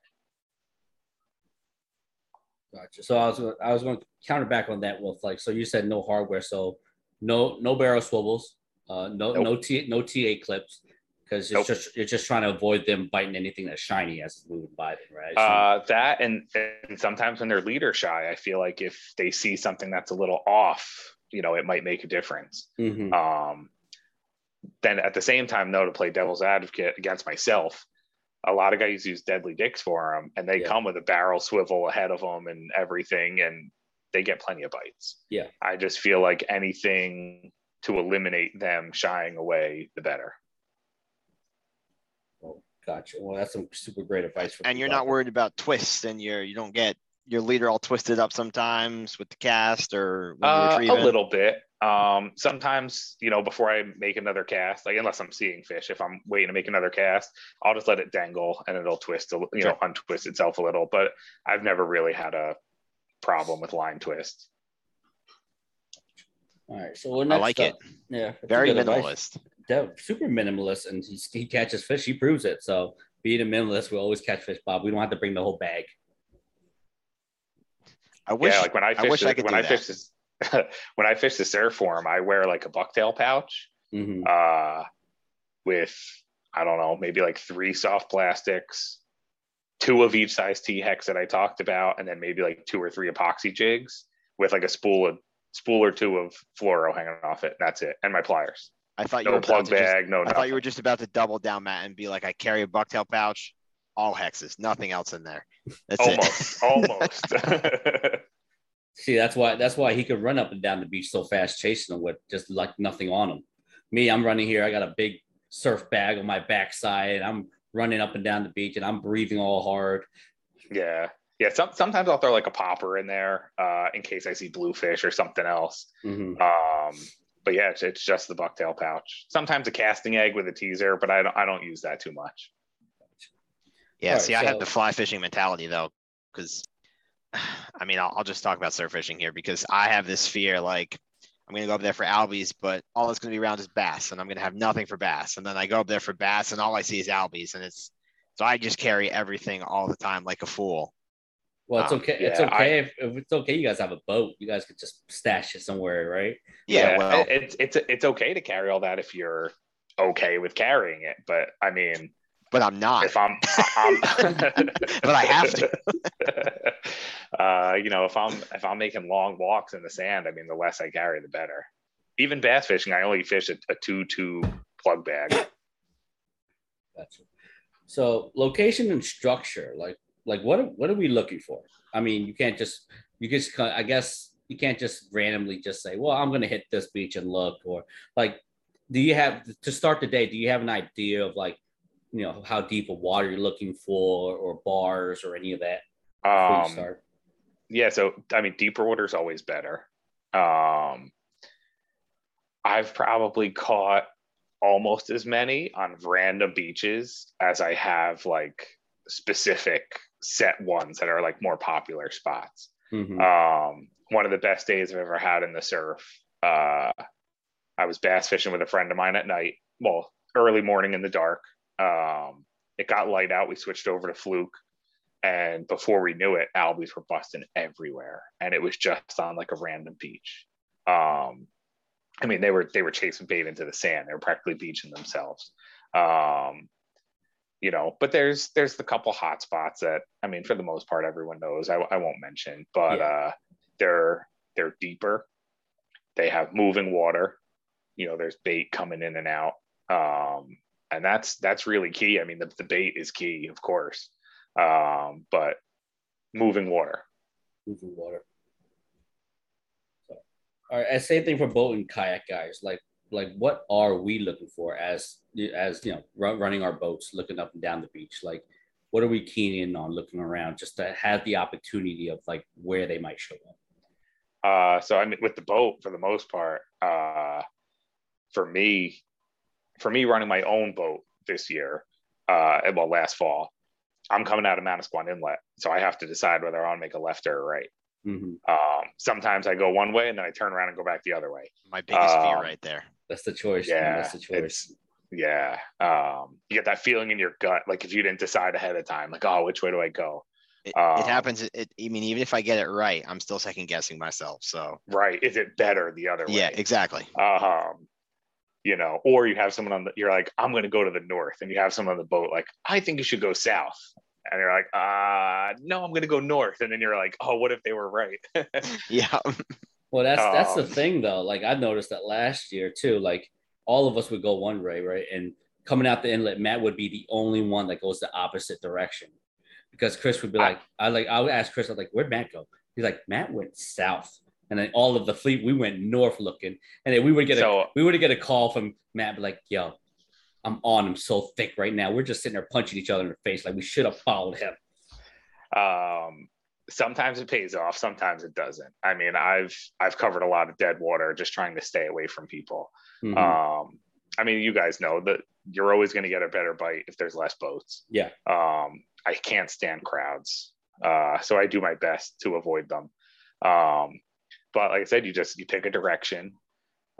Gotcha. So I was I was going to counter back on that with like so you said no hardware, so no no barrel swivels, uh, no nope. no T no TA clips because it's nope. just you're just trying to avoid them biting anything that's shiny as it's moving by them, right? So, uh, that and and sometimes when they're leader shy, I feel like if they see something that's a little off, you know, it might make a difference. Mhm. Um, then at the same time, though, to play devil's advocate against myself, a lot of guys use deadly dicks for them, and they Yeah. come with a barrel swivel ahead of them and everything, and they get plenty of bites. Yeah. I just feel like anything to eliminate them shying away, the better. Gotcha. Well, that's some super great advice. For and you're not worried about twists and you're you don't get your leader all twisted up sometimes with the cast or when Uh, a little bit. Um, sometimes, you know, before I make another cast, like unless I'm seeing fish, if I'm waiting to make another cast, I'll just let it dangle and it'll twist, a, li- you know, untwist itself a little. But I've never really had a problem with line twists. All right. So what I next I like up? it. Yeah. Very minimalist. advice. Minimalist. Super minimalist, and he, he catches fish. He proves it. So being a minimalist, we always catch fish, Bob. We don't have to bring the whole bag. I wish yeah, like when I fish, wish the- I could when I that. fish this, when I fish the surf form, I wear like a bucktail pouch, Mhm. uh, with I don't know, maybe like three soft plastics, two of each size T hex that I talked about, and then maybe like two or three epoxy jigs with like a spool of spool or two of fluoro hanging off it. That's it, and my pliers. I thought you No were plug to just, bag, no I thought you were just about to double down, Matt, and be like, I carry a bucktail pouch, all hexes, nothing else in there. That's almost, it. almost. See, that's why that's why he could run up and down the beach so fast, chasing them with just like nothing on him. Me, I'm running here. I got a big surf bag on my backside. I'm running up and down the beach, and I'm breathing all hard. yeah, yeah. Some, sometimes I'll throw like a popper in there uh, in case I see bluefish or something else. Mhm. Um, but yeah, it's, it's just the bucktail pouch. Sometimes a casting egg with a teaser, but I don't I don't use that too much. Yeah, Alright, see, I so- have the fly fishing mentality though, because I mean, I'll, I'll just talk about surf fishing here because I have this fear like I'm gonna go up there for albies, but all that's gonna be around is bass, and I'm gonna have nothing for bass, and then I go up there for bass, and all I see is albies, and it's so I just carry everything all the time like a fool. Well, it's Um, okay. it's yeah, okay if, if it's okay. You guys have a boat. You guys could just stash it somewhere, right? Yeah, well, it's it's it's okay to carry all that if you're okay with carrying it. But I mean, but I'm not. if I'm, I'm But I have to. uh, you know, if I'm if I'm making long walks in the sand, I mean, the less I carry, the better. Even bass fishing, I only fish a, a two two plug bag. Gotcha. So location and structure, like like what are- what are we looking for? I mean, you can't just you just I guess you can't just randomly just say, well, I'm going to hit this beach and look, or like, do you have to start the day? Do you have an idea of like, you know, how deep of water you're looking for, or bars, or any of that Um, yeah so i mean deeper water is always better um i've probably caught almost as many on random beaches as i have like specific set ones that are like more popular spots. Mhm. um one of the best days i've ever had in the surf uh i was bass fishing with a friend of mine at night well early morning in the dark. Um it got light out. We switched over to fluke. And before we knew it albies were busting everywhere. And it was just on like a random beach. Um i mean they were they were chasing bait into the sand. They were practically beaching themselves. Um you know but there's there's the couple hot spots that i mean for the most part everyone knows. I, I won't mention but Yeah. uh they're they're deeper. They have moving water. You know there's bait coming in and out. Um and that's that's really key. I mean the, the bait is key of course. Um but moving water. Moving water. So, all right, same thing for boat and kayak guys. Like, like what are we looking for as as you know run, running our boats, looking up and down the beach? Like, what are we keen in on looking around just to have the opportunity of like where they might show up? Uh, so I mean, with the boat, for the most part, uh, for me, for me running my own boat this year, uh, and, well, last fall, I'm coming out of Manasquan Inlet, so I have to decide whether I want to make a left or a right. Mhm. Um, sometimes I go one way and then I turn around and go back the other way. My biggest fear Um, right there. That's the choice. man. Yeah, that's the choice. yeah. Um, you get that feeling in your gut, like if you didn't decide ahead of time, like, oh, which way do I go? It, um, it happens. It, it- I mean, even if I get it right, I'm still second guessing myself. So Right? Is it better the other way? yeah, exactly. um you know or you have someone on the you're like i'm going to go to the north and you have someone on the boat like i think you should go south and you're like uh no i'm going to go north and then you're like oh what if they were right Yeah. Well, that's that's the Um, thing though. Like I noticed that last year too. Like all of us would go one way, right? And coming out the inlet, Matt would be the only one that goes the opposite direction. Because Chris would be like, I like I would ask Chris, I was like, where'd Matt go? He's like, Matt went south. And then all of the fleet, we went north looking. And then we would get a So- we would get a call from Matt, be like, yo, I'm on him so thick right now. We're just sitting there punching each other in the face. Like we should have followed him. um sometimes it pays off sometimes it doesn't. I mean i've i've covered a lot of dead water just trying to stay away from people. Mhm. um i mean you guys know that you're always going to get a better bite if there's less boats. Yeah. um i can't stand crowds. Uh so i do my best to avoid them. Um but like i said you just you pick a direction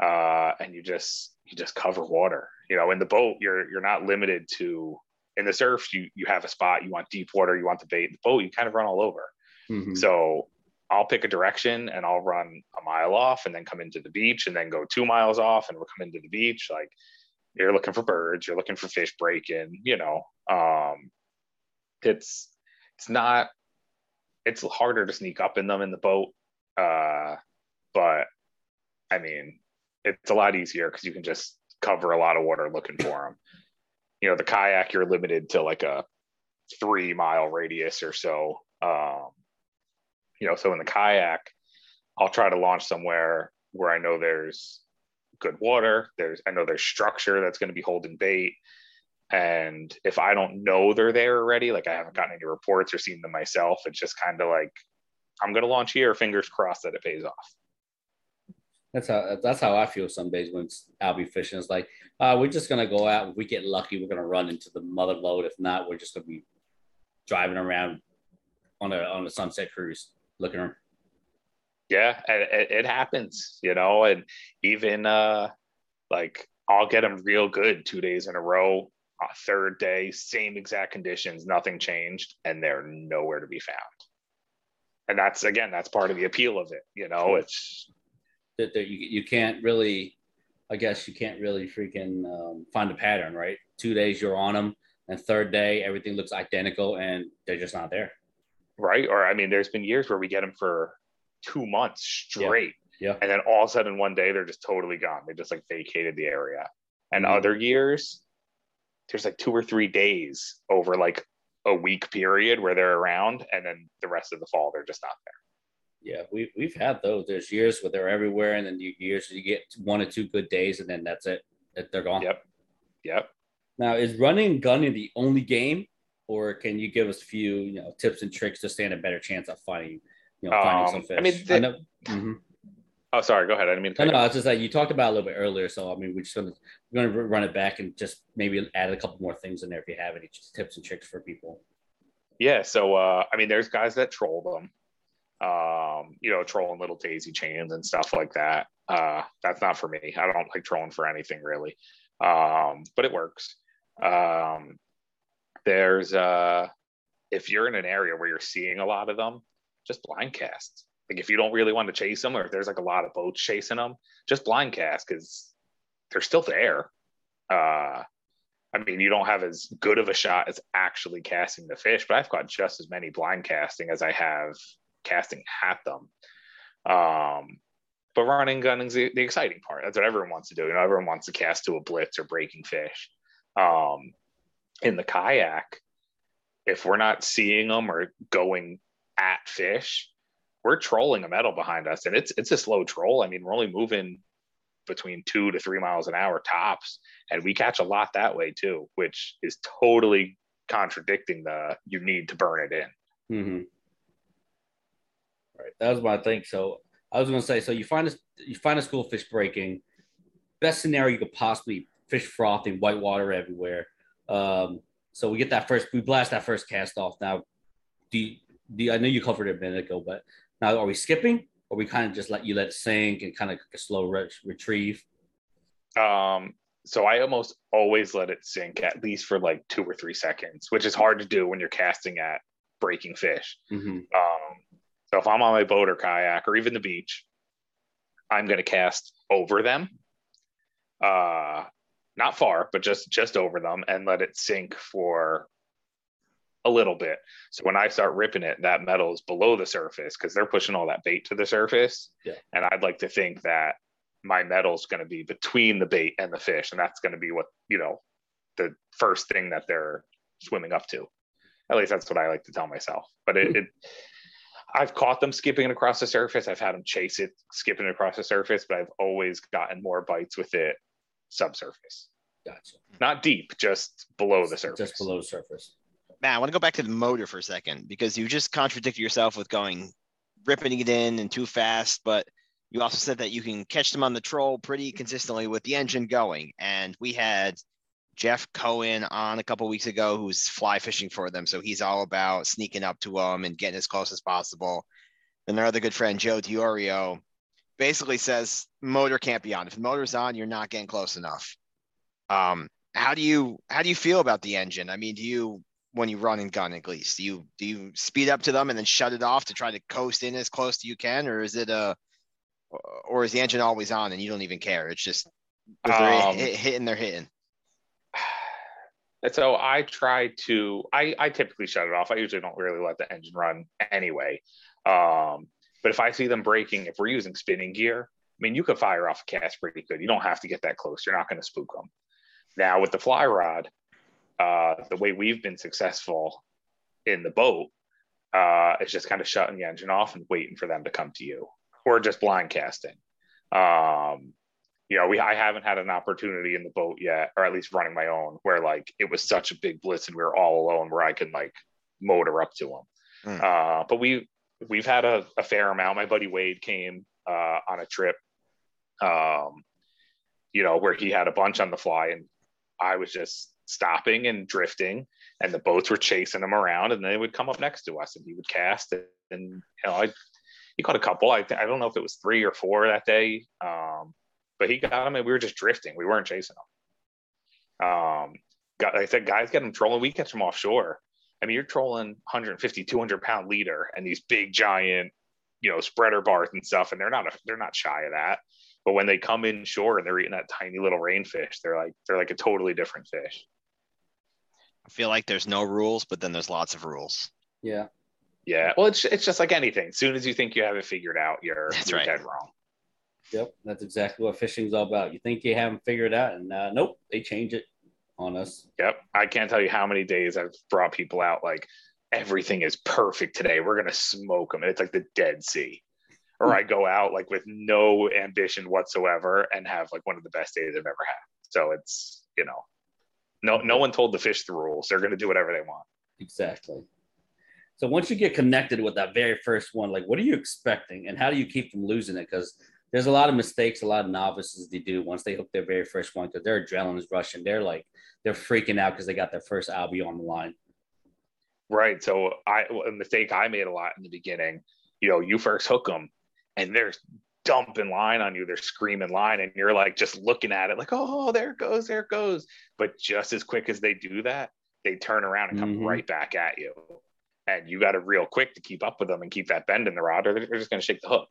uh and you just you just cover water you know in the boat you're you're not limited to in the surf you you have a spot you want deep water you want the bait in the boat you kind of run all over Mhm. so I'll pick a direction and I'll run a mile off and then come into the beach and then go two miles off and we'll come into the beach. Like you're looking for birds, you're looking for fish breaking, you know. Um it's it's not it's harder to sneak up in them in the boat. Uh but I mean it's a lot easier because you can just cover a lot of water looking for them. You know, the kayak you're limited to like a three mile radius or so. Um, you know, so in the kayak, I'll try to launch somewhere where I know there's good water. There's I know there's structure that's going to be holding bait. And if I don't know they're there already, like I haven't gotten any reports or seen them myself, it's just kind of like I'm going to launch here. Fingers crossed that it pays off. That's how that's how I feel some days when I'll be fishing. It's like uh, we're just gonna go out. If we get lucky, we're gonna run into the mother lode. If not, we're just gonna be driving around on a on a sunset cruise, looking. around. yeah it, it, happens you know and even uh like i'll get them real good two days in a row uh, third day same exact conditions nothing changed and they're nowhere to be found and that's again that's part of the appeal of it you know it's That that you you can't really, I guess you can't really freaking um, find a pattern, right? Two days you're on them, and third day everything looks identical, and they're just not there. Right or i mean there's been years where we get them for two months straight Yeah. and then all of a sudden one day they're just totally gone they just like vacated the area and Mhm. other years there's like two or three days over like a week period where they're around and then the rest of the fall they're just not there Yeah, we we've had those. There's years where they're everywhere, and then you, years you get one or two good days, and then that's it. They're gone. Yep. yep Now, is running and gunning the only game, or can you give us a few, you know, tips and tricks to stand a better chance of finding, you know, finding Um, some fish? I mean, the- know. mhm. oh sorry go ahead i didn't mean to No, no, it's just like you talked about it a little bit earlier. So I mean, we're just gonna we're gonna run it back and just maybe add a couple more things in there if you have any just tips and tricks for people. Yeah, so uh, I mean, there's guys that troll them, um, you know, trolling little daisy chains and stuff like that. Uh, that's not for me. I don't like trolling for anything really, um, but it works. Um, there's uh, if you're in an area where you're seeing a lot of them, just blind cast. Like if you don't really want to chase them, or if there's like a lot of boats chasing them, just blind cast because they're still there. Uh, I mean, you don't have as good of a shot as actually casting the fish, but I've got just as many blind casting as I have casting at them. Um, but running gunning's the, the exciting part. That's what everyone wants to do. You know, everyone wants to cast to a blitz or breaking fish. Um, in the kayak, if we're not seeing them or going at fish, we're trolling a metal behind us, and it's it's a slow troll. I mean, we're only moving between two to three miles an hour tops and we catch a lot that way too which is totally contradicting the you need to burn it in Mm-hmm. Right, that was my thing. So I was gonna say, so you find a you find a school of fish breaking. Best scenario you could possibly fish frothing, white water everywhere. Um, so we get that first, we blast that first cast off. Now, do you, do you, I know you covered it a minute ago, but now are we skipping, or we kind of just let you let it sink and kind of a slow re- retrieve? um so i almost always let it sink at least for like two or three seconds which is hard to do when you're casting at breaking fish Mm-hmm. um so if i'm on my boat or kayak or even the beach i'm going to cast over them uh not far but just just over them and let it sink for a little bit. So when I start ripping it, that metal is below the surface because they're pushing all that bait to the surface. Yeah. And I'd like to think that my metal is going to be between the bait and the fish, and that's going to be what you know, the first thing that they're swimming up to. At least that's what I like to tell myself. But it, it I've caught them skipping across the surface. I've had them chase it, skipping across the surface, but I've always gotten more bites with it subsurface. Gotcha. Not deep, just below the surface. Just below the surface. Matt, I want to go back to the motor for a second because you just contradicted yourself with going ripping it in and too fast, but you also said that you can catch them on the troll pretty consistently with the engine going. And we had Jeff Cohen on a couple weeks ago who's fly fishing for them. So he's all about sneaking up to them and getting as close as possible. And our other good friend Joe Diorio basically says motor can't be on. If the motor's on, you're not getting close enough. Um, how do you how do you feel about the engine? I mean, do you when you run and gun at least do you do you speed up to them and then shut it off to try to coast in as close as you can, or is it a or is the engine always on and you don't even care? It's just they're Um, hit, hitting, they're hitting. And so I try to, I, I typically shut it off. I usually don't really let the engine run anyway. Um, but if I see them breaking, if we're using spinning gear, I mean, you could fire off a cast pretty good. You don't have to get that close. You're not going to spook them. Now with the fly rod, uh, the way we've been successful in the boat uh, is just kind of shutting the engine off and waiting for them to come to you, or just blind casting. Um, you know, we I haven't had an opportunity in the boat yet, or at least running my own, where like it was such a big blitz and we were all alone, where I could like motor up to them. Hmm. Uh, but we we've had a, a fair amount. My buddy Wade came uh, on a trip, um, you know, where he had a bunch on the fly, and I was just stopping and drifting, and the boats were chasing him around, and they would come up next to us, and he would cast, and, and you know, I he caught a couple. I I don't know if it was three or four that day, um, but he got them, and we were just drifting. We weren't chasing them. Um, got, like I said, guys get them trolling. We catch them offshore. I mean, you're trolling 150, 200 pound leader and these big giant, you know, spreader bars and stuff, and they're not they're not shy of that. But when they come in shore and they're eating that tiny little rainfish, they're like they're like a totally different fish. I feel like there's no rules, but then there's lots of rules. Yeah. Yeah. Well, it's it's just like anything. As soon as you think you have it figured out, you're, That's you're right. dead wrong. Yep. That's exactly what fishing's all about. You think you haven't figured it out, and uh, nope, they change it on us. Yep. I can't tell you how many days I've brought people out like everything is perfect today. We're gonna smoke them. And it's like the Dead Sea. Or I go out like with no ambition whatsoever and have like one of the best days I've ever had. So it's you know, no no one told the fish the rules. They're gonna do whatever they want. Exactly. So once you get connected with that very first one, like what are you expecting, and how do you keep from losing it? Because there's a lot of mistakes a lot of novices they do once they hook their very first one because their adrenaline is rushing. They're like they're freaking out because they got their first albie on the line. Right. So I a mistake I made a lot in the beginning. You know, you first hook them, and they're dumping line on you. They're screaming line, and you're like just looking at it, like, oh, there it goes, there it goes. But just as quick as they do that, they turn around and come Mhm. right back at you, and you got to reel quick to keep up with them and keep that bend in the rod, or they're just going to shake the hook.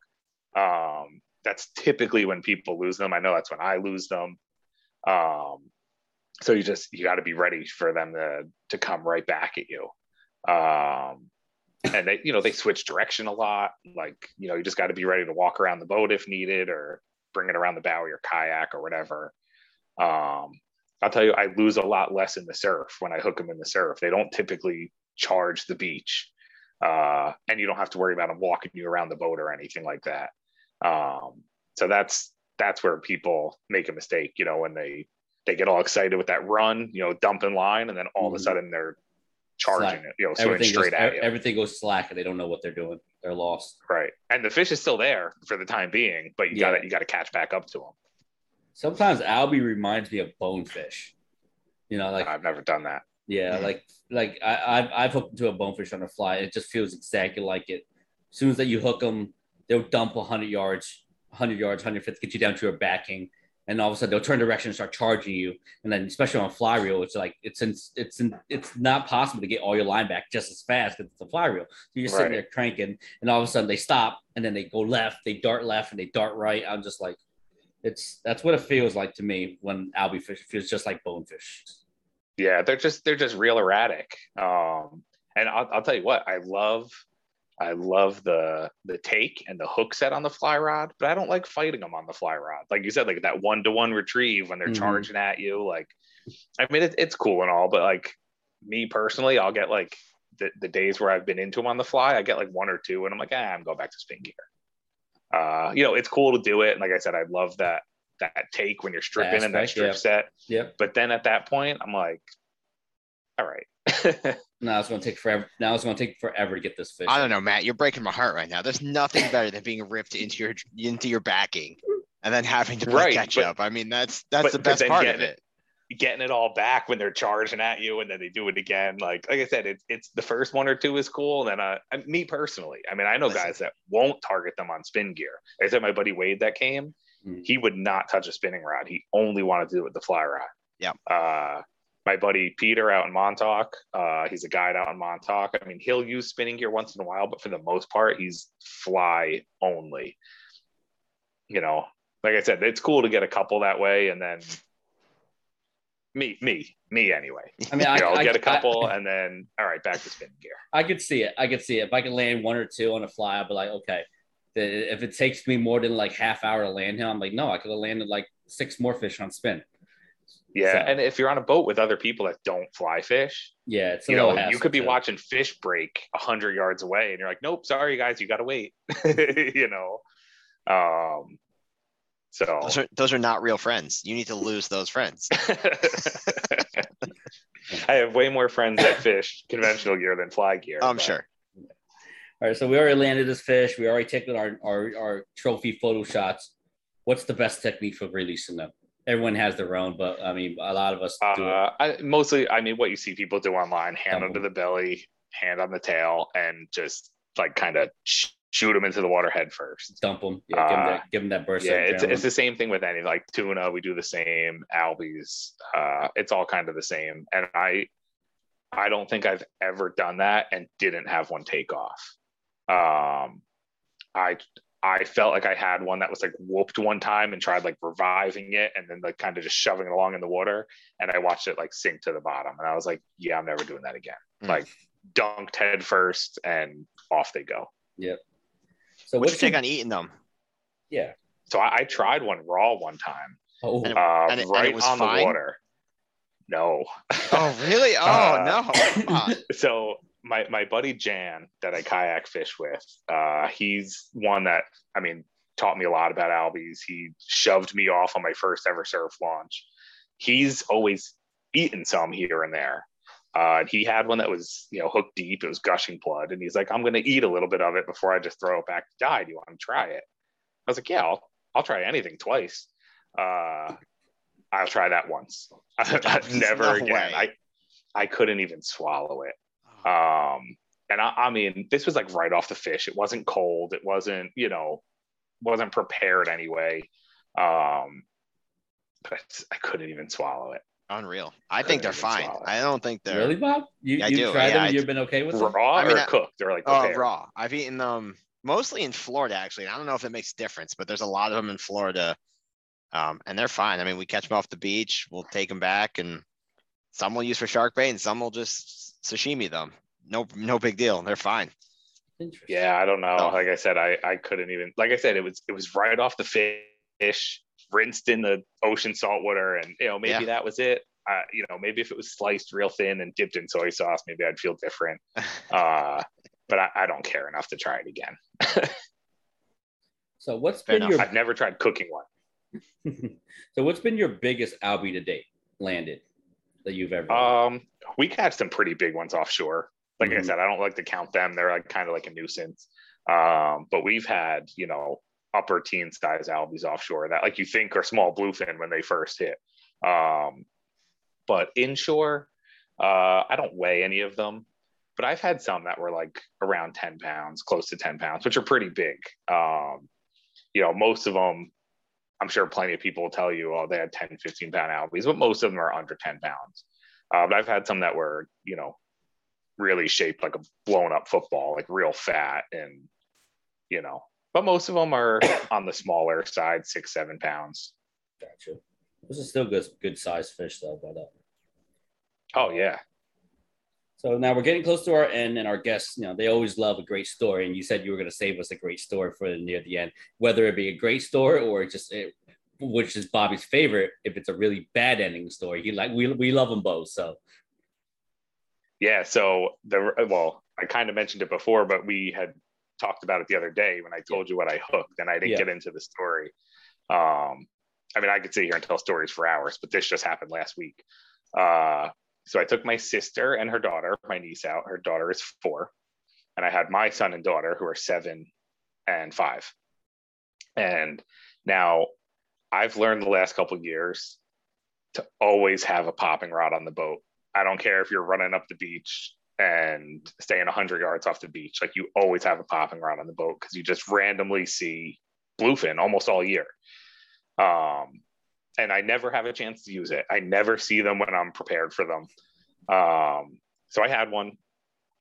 Um, that's typically when people lose them. I know that's when I lose them. Um, so you just you got to be ready for them to to come right back at you. Um and they you know they switch direction a lot. Like you know you just got to be ready to walk around the boat if needed or bring it around the bow of your kayak or whatever. Um i'll tell you i lose a lot less in the surf when i hook them in the surf. They don't typically charge the beach. Uh and you don't have to worry about them walking you around the boat or anything like that um so that's that's where people make a mistake you know when they they get all excited with that run you know dumping line and then all of a Mhm. sudden they're charging Slack. it, you know, Everything goes, at you. everything goes slack, and they don't know what they're doing. They're lost. right. And the fish is still there for the time being, but you Yeah. gotta you gotta catch back up to them. Sometimes albie reminds me of bonefish. You know, like I've never done that. Yeah, Mhm. like like I, I've I've hooked into a bonefish on a fly. It just feels exactly like it. As soon as that you hook them, they'll dump 100 yards, 100 yards, 150, get you down to your backing, and all of a sudden they'll turn direction and start charging you. And then especially on a fly reel, it's like it's in, it's in, it's not possible to get all your line back just as fast because it's a fly reel. So you're sitting Right. there cranking, and all of a sudden they stop, and then they go left, they dart left, and they dart right. I'm just like, it's that's what it feels like to me when albie fish feels just like bonefish. Yeah, they're just they're just real erratic. Um, and I'll, I'll tell you what, I love, I love the the take and the hook set on the fly rod, but I don't like fighting them on the fly rod. Like you said, like that one to one retrieve when they're Mhm. charging at you. Like, I mean, it, it's cool and all, but like me personally, I'll get like the, the days where I've been into them on the fly, I get like one or two, and I'm like, ah, I'm going back to spin gear. Uh, you know, it's cool to do it. And like I said, I love that that take when you're stripping and that strip yeah. set. Yep. But then at that point, I'm like, all right. Now it's gonna take forever. Now it's gonna take forever to get this fish. I don't know, Matt. You're breaking my heart right now. There's nothing better than being ripped into your into your backing and then having to play Right, catch but- up. I mean, that's that's but- the best part of getting it. getting it all back when they're charging at you and then they do it again. Like like I said, it's it's the first one or two is cool. And then uh, I- me personally, I mean, I know Listen. guys that won't target them on spin gear. Like I said my buddy Wade that came, Mhm. he would not touch a spinning rod. He only wanted to do it with the fly rod. Yep. Uh, my buddy Peter out in Montauk, uh, he's a guide out in Montauk. I mean, he'll use spinning gear once in a while, but for the most part, he's fly only. You know, like I said, it's cool to get a couple that way, and then me, me, me anyway. I mean, I, I get a couple, and then all right, back to spinning gear. I could see it. I could see it. If I could land one or two on a fly, I'd be like, okay. The- If it takes me more than like half hour to land him, I'm like, no, I could have landed like six more fish on spin. Yeah, So- and if you're on a boat with other people that don't fly fish, Yeah, it's a you know, little you could be too. watching fish break a hundred yards away, and you're like, nope, sorry guys, you got to wait. you know, um, so Those are those are not real friends. You need to lose those friends. I have way more friends that fish conventional gear than fly gear. I'm but- sure. All right, so we already landed this fish. We already taken our, our our trophy photo shots. What's the best technique for releasing them? Everyone has their own, but I mean, a lot of us do it. Uh, I, mostly, I mean, what you see people do online: hand under the belly, hand on the tail, and just like kind of sh- shoot them into the water head first. Dump them. Yeah, give them uh, that. Give them that burst. yeah, it's, it's the same thing with any like tuna. We do the same. Albies, uh, it's all kind of the same. And I, I don't think I've ever done that and didn't have one take off. Um, I I felt like I had one that was like whooped one time and tried like reviving it and then like kind of just shoving it along in the water. And I watched it like sink to the bottom. And I was like, yeah, I'm never doing that again. Mm. Like dunked head first and off they go. Yep. So What's what's your take on eating them? yeah? So I, I tried one raw one time, Oh, And it- uh, and it- and right it was on fine? the water. No. Oh, really? Oh Uh, no. So my my buddy Jan that I kayak fish with, uh, he's one that I mean taught me a lot about albies. He shoved me off on my first ever surf launch. He's always eaten some here and there. Uh, he had one that was you know hooked deep. It was gushing blood, and he's like, "I'm going to eat a little bit of it before I just throw it back to die. Do you want to try it?" I was like, "Yeah, I'll, I'll try anything twice." Uh, I'll try that once. Never No again. way. I I couldn't even swallow it. Um, and I, I mean, this was like right off the fish. It wasn't cold. It wasn't, you know, wasn't prepared anyway. Um, but I, couldn't even swallow it. Unreal. I think they're fine. swallow. I don't think they're really, Bob? You Yeah, I you do. tried Yeah, them? I You've been okay with them? Raw I mean, or I- cooked? They're like, Oh, prepared. raw. I've eaten them mostly in Florida, actually. I don't know if it makes a difference, but there's a lot of them in Florida, um, and they're fine. I mean, we catch them off the beach, we'll take them back, and some we'll use for shark bait, and some will just sashimi them. No, no big deal. They're fine. Yeah, I don't know. Oh. Like I said, I, I couldn't even, like I said, it was, it was right off the fish, rinsed in the ocean salt water. And, you know, maybe Yeah. that was it. Uh, you know, maybe if it was sliced real thin and dipped in soy sauce, maybe I'd feel different. Uh, but I, I don't care enough to try it again. So what's Fair been your I've never tried cooking one. so what's been your biggest albie to date landed that you've ever? Um, we catch some pretty big ones offshore. Like I Mhm. said, I don't like to count them. They're like kind of like a nuisance. Um, but we've had, you know, upper teen size albies offshore that like you think are small bluefin when they first hit. Um, but inshore, uh, I don't weigh any of them, but I've had some that were like around 10 pounds, close to 10 pounds, which are pretty big. Um, you know, most of them, I'm sure plenty of people will tell you, oh, they had 10, 15 pound albies, but most of them are under 10 pounds. Uh, but I've had some that were, you know, really shaped like a blown up football, like real fat and, you know, but most of them are on the smaller side, six, seven pounds. Gotcha. This is still good, good sized fish though. But uh, Oh, yeah. So now we're getting close to our end, and our guests, you know, they always love a great story. And you said you were going to save us a great story for near the end, whether it be a great story or just it, which is Bobby's favorite. If it's a really bad ending story, he like we we love them both. So Yeah. So the well, I kind of mentioned it before, but we had talked about it the other day when I told you what I hooked, and I didn't Yeah. get into the story. Um, I mean, I could sit here and tell stories for hours, but this just happened last week. Uh, so I took my sister and her daughter, my niece, out. Her daughter is four, and I had my son and daughter who are seven and five. And now I've learned the last couple years to always have a popping rod on the boat. I don't care if you're running up the beach and staying 100 yards off the beach. Like you always have a popping rod on the boat because you just randomly see bluefin almost all year. Um, and I never have a chance to use it. I never see them when I'm prepared for them. Um, so I had one.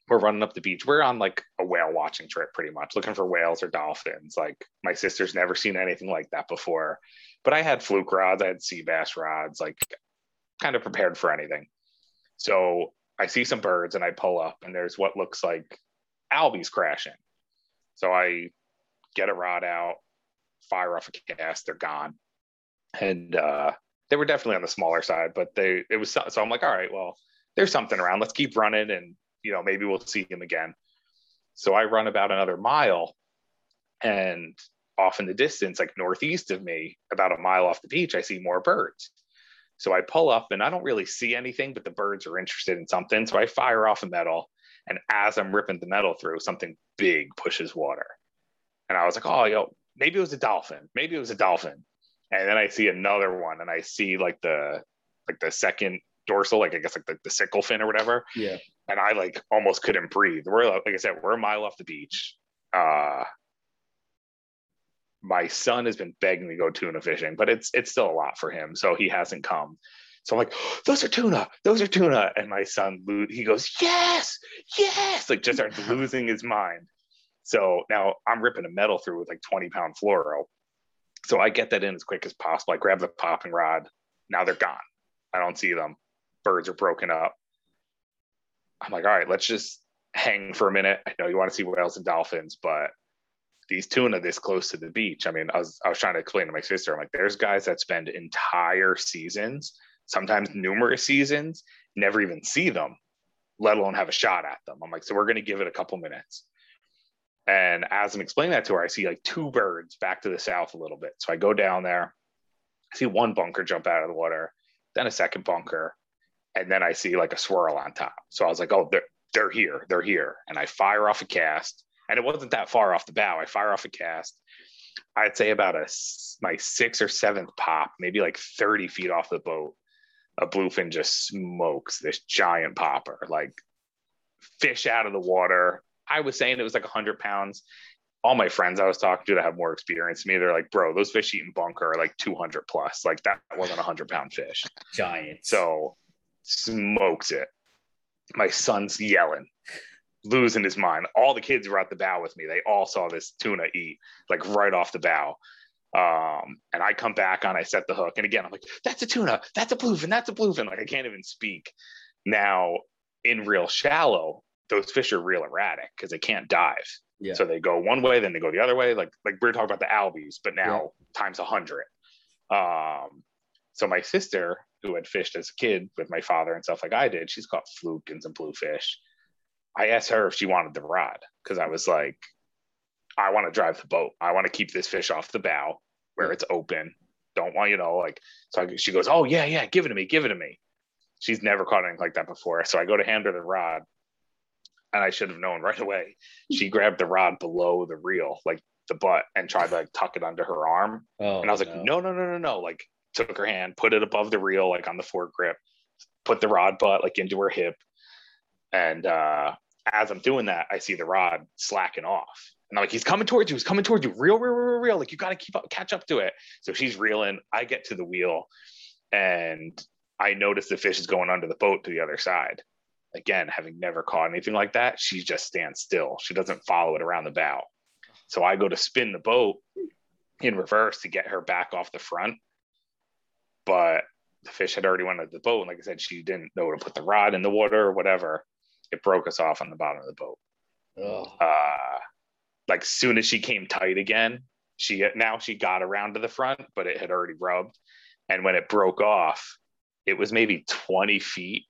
We're running up the beach. We're on like a whale watching trip, pretty much looking for whales or dolphins. Like my sister's never seen anything like that before. But I had fluke rods, I had sea bass rods, like kind of prepared for anything. So I see some birds and I pull up, and there's what looks like albies crashing. So I get a rod out, fire off a cast, they're gone. And uh, they were definitely on the smaller side, but they it was so, so I'm like, all right, well, there's something around. Let's keep running, and you know maybe we'll see him again. So I run about another mile, and off in the distance, like northeast of me, about a mile off the beach, I see more birds. So I pull up and I don't really see anything, but the birds are interested in something. So I fire off a metal. And as I'm ripping the metal through, something big pushes water. And I was like, oh, yo, maybe it was a dolphin. Maybe it was a dolphin. And then I see another one and I see like the like the second dorsal, like I guess like the, the sickle fin or whatever. yeah, And I like almost couldn't breathe. We're like I said, we're a mile off the beach. Uh my son has been begging to go tuna fishing, but it's it's still a lot for him, so he hasn't come. So I'm like, those are tuna, those are tuna, and my son he goes, yes, yes, like just starts losing his mind. So now I'm ripping a metal through with like 20 pound fluoro. So I get that in as quick as possible. I grab the popping rod. Now they're gone. I don't see them. Birds are broken up. I'm like, all right, let's just hang for a minute. I know you want to see whales and dolphins, but these tuna this close to the beach. I mean, I was I was trying to explain to my sister, I'm like, there's guys that spend entire seasons, sometimes numerous seasons, never even see them, let alone have a shot at them. I'm like, so we're gonna give it a couple minutes. And as I'm explaining that to her, I see like two birds back to the south a little bit. So I go down there, I see one bunker jump out of the water, then a second bunker, and then I see like a swirl on top. So I was like, oh, they're they're here, they're here. And I fire off a cast and it wasn't that far off the bow. I fire off a cast. I'd say about a my sixth or seventh pop, maybe like 30 feet off the boat. A bluefin just smokes this giant popper, like fish out of the water. I was saying it was like 100 pounds. All my friends I was talking to that have more experience than me, they're like, bro, those fish eating bunker are like 200 plus. Like that wasn't a 100 pound fish. Giant. So smokes it. My son's yelling, losing his mind. All the kids were at the bow with me. They all saw this tuna eat like right off the bow. Um, and I come back on, I set the hook. And again, I'm like, that's a tuna, that's a bluefin, that's a bluefin. Like I can't even speak. Now in real shallow, those fish are real erratic because they can't dive. yeah, So they go one way, then they go the other way. Like like we were talking about the albies, but now times a hundred. Um, so my sister, who had fished as a kid with my father and stuff like I did, she's caught fluke and some bluefish. I asked her if she wanted the rod because I was like, I want to drive the boat. I want to keep this fish off the bow where it's open. Don't want you know like. So I, she goes, oh yeah yeah, give it to me, give it to me. She's never caught anything like that before. So I go to hand her the rod, and I should have known right away. She grabbed the rod below the reel, like the butt, and tried to like tuck it under her arm. oh, And I was like, no, no, no, no, no. Like took her hand, put it above the reel, like on the foregrip, put the rod butt like into her hip. And uh as I'm doing that, I see the rod slacking off. And I'm like, he's coming towards you, he's coming towards you. Reel, reel, reel, reel. Like you gotta keep up, catch up to it. So she's reeling. I get to the wheel and I notice the fish is going under the boat to the other side. Again, having never caught anything like that, she just stands still. She doesn't follow it around the bow. So I go to spin the boat in reverse to get her back off the front. But the fish had already went the boat. And like I said, she didn't know to put the rod in the water or whatever. it broke us off on the bottom of the boat. Oh, Uh, like soon as she came tight again, she now she got around to the front, but it had already rubbed. And when it broke off, it was maybe 20 feet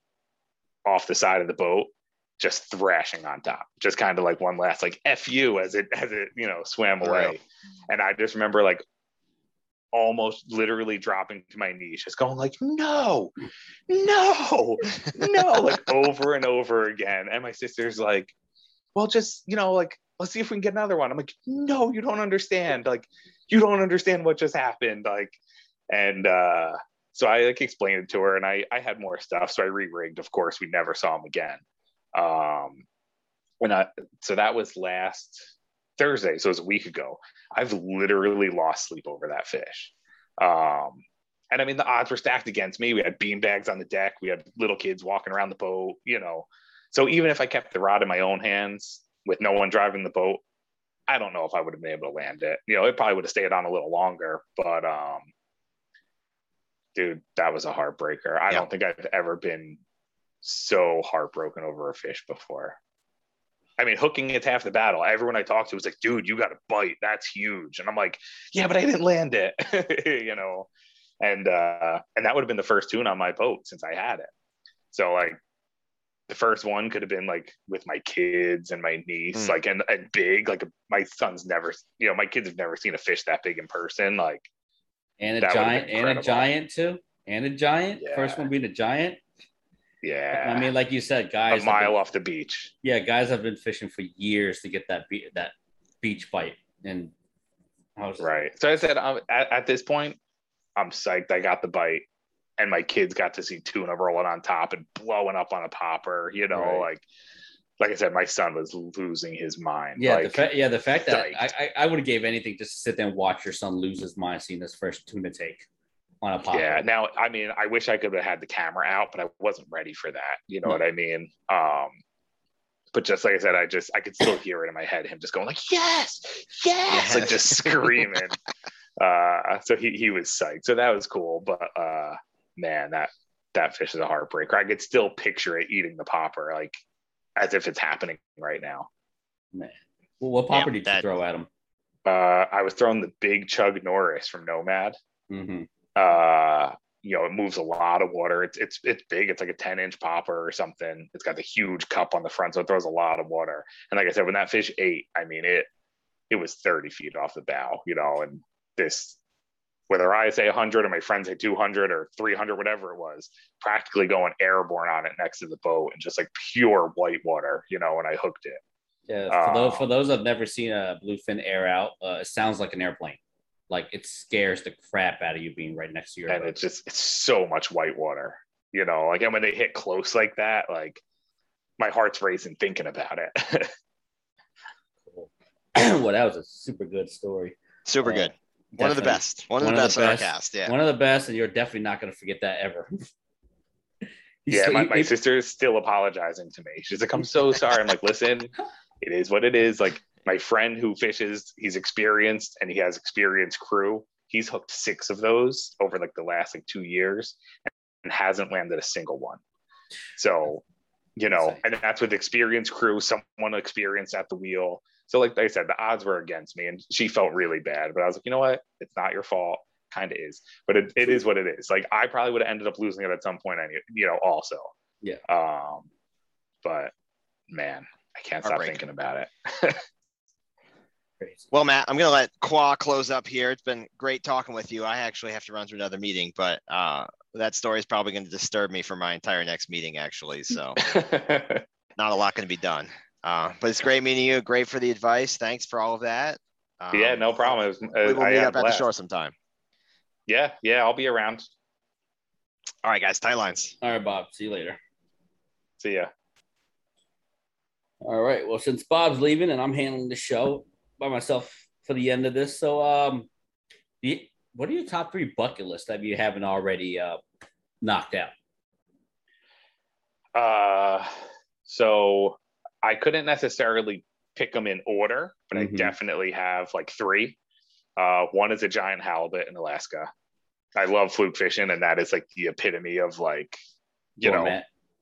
off the side of the boat, just thrashing on top, just kind of like one last like F you as it as it, you know, swam away. Right. And I just remember like almost literally dropping to my knees, just going like, no, no, no, like over and over again. And my sister's like, well, just, you know, like, let's see if we can get another one. I'm like, no, you don't understand. Like, you don't understand what just happened. Like, and uh, so I like explained it to her and I, I had more stuff. So I re-rigged, of course, we never saw him again. Um, and I, so that was last Thursday. So it was a week ago. I've literally lost sleep over that fish. Um, and I mean, the odds were stacked against me. We had bean bags on the deck. We had little kids walking around the boat, you know. So even if I kept the rod in my own hands with no one driving the boat, I don't know if I would have been able to land it. You know, it probably would have stayed on a little longer, but um dude, that was a heartbreaker. I Yeah. don't think I've ever been so heartbroken over a fish before. I mean, hooking it's half the battle. Everyone I talked to was like, dude, you got a bite. That's huge. And I'm like, yeah, but I didn't land it, you know? And, uh, and that would have been the first tune on my boat since I had it. So like the first one could have been like with my kids and my niece, Mm. like, and, and big, like my son's never, you know, my kids have never seen a fish that big in person. Like, and a That giant, and a giant too, and a giant. Yeah. First one being a giant. yeah, I mean, like you said, guys. have mile been- off the beach. yeah, guys have been fishing for years to get that be- that beach bite, and I was Right. So I said, um, at, at this point, I'm psyched. I got the bite, and my kids got to see tuna rolling on top and blowing up on a popper. You know, Right. like, like I said, my son was losing his mind. Yeah, like, the fa- yeah, the fact that I. I, I would have gave anything just to sit there and watch your son lose his mind seeing this first tuna take on a pop. yeah. Now, I mean, I wish I could have had the camera out, but I wasn't ready for that. You know No. what I mean? Um, but just like I said, I just I could still hear it in my head, him just going like, yes, yes, like just screaming. uh, so he he was psyched. So that was cool. But uh, man, that that fish is a heartbreaker. I could still picture it eating the popper, like as if it's happening right now. Well, what popper Yeah, did that- you throw at him? Uh, I was throwing the big Chug Norris from Nomad. hmm uh you know it moves a lot of water. It's it's it's big. It's like a 10 inch popper or something. It's got the huge cup on the front so it throws a lot of water. And like i said when that fish ate i mean it it was 30 feet off the bow you know and this whether i say 100 or my friends say 200 or 300 whatever it was practically going airborne on it next to the boat and just like pure white water you know when i hooked it Yeah, for those Uh, for those that've never seen a bluefin air out, uh, it sounds like an airplane. Like it scares the crap out of you being right next to your and boat. it's just it's so much white water you know like and when they hit close like that like my heart's racing thinking about it well, that was a super good story. Super Uh, good. One of the best. One of the best in our cast. Yeah. One of the best, and you're definitely not going to forget that ever. Yeah still- my, he- my he- sister is still apologizing to me she's like i'm so sorry i'm like listen it is what it is like my friend who fishes he's experienced and he has experienced crew he's hooked six of those over like the last like two years and hasn't landed a single one so you know and that's with experienced crew someone experienced at the wheel so like I said the odds were against me and she felt really bad but i was like you know what it's not your fault kind of is but it, it is what it is like i probably would have ended up losing it at some point any you know also Yeah. um but man i can't stop thinking about it. Well, Matt, I'm gonna let Qua close up here. It's been great talking with you. I actually have to run to another meeting, but uh, that story is probably going to disturb me for my entire next meeting, actually. So not a lot going to be done. Uh, but it's great meeting you. Great for the advice. Thanks for all of that. Um, yeah no problem it was, We will meet had up at the blast. shore sometime. yeah yeah i'll be around All right, guys. Tight lines. All right, Bob. See you later. see ya All right. Well, since Bob's leaving and I'm handling the show by myself for the end of this, so um, the, what are your top three bucket list that you haven't already uh, knocked out? Uh, so I couldn't necessarily pick them in order, but Mhm. I definitely have like three. Uh, one is a giant halibut in Alaska. I love fluke fishing, and that is like the epitome of like, you know,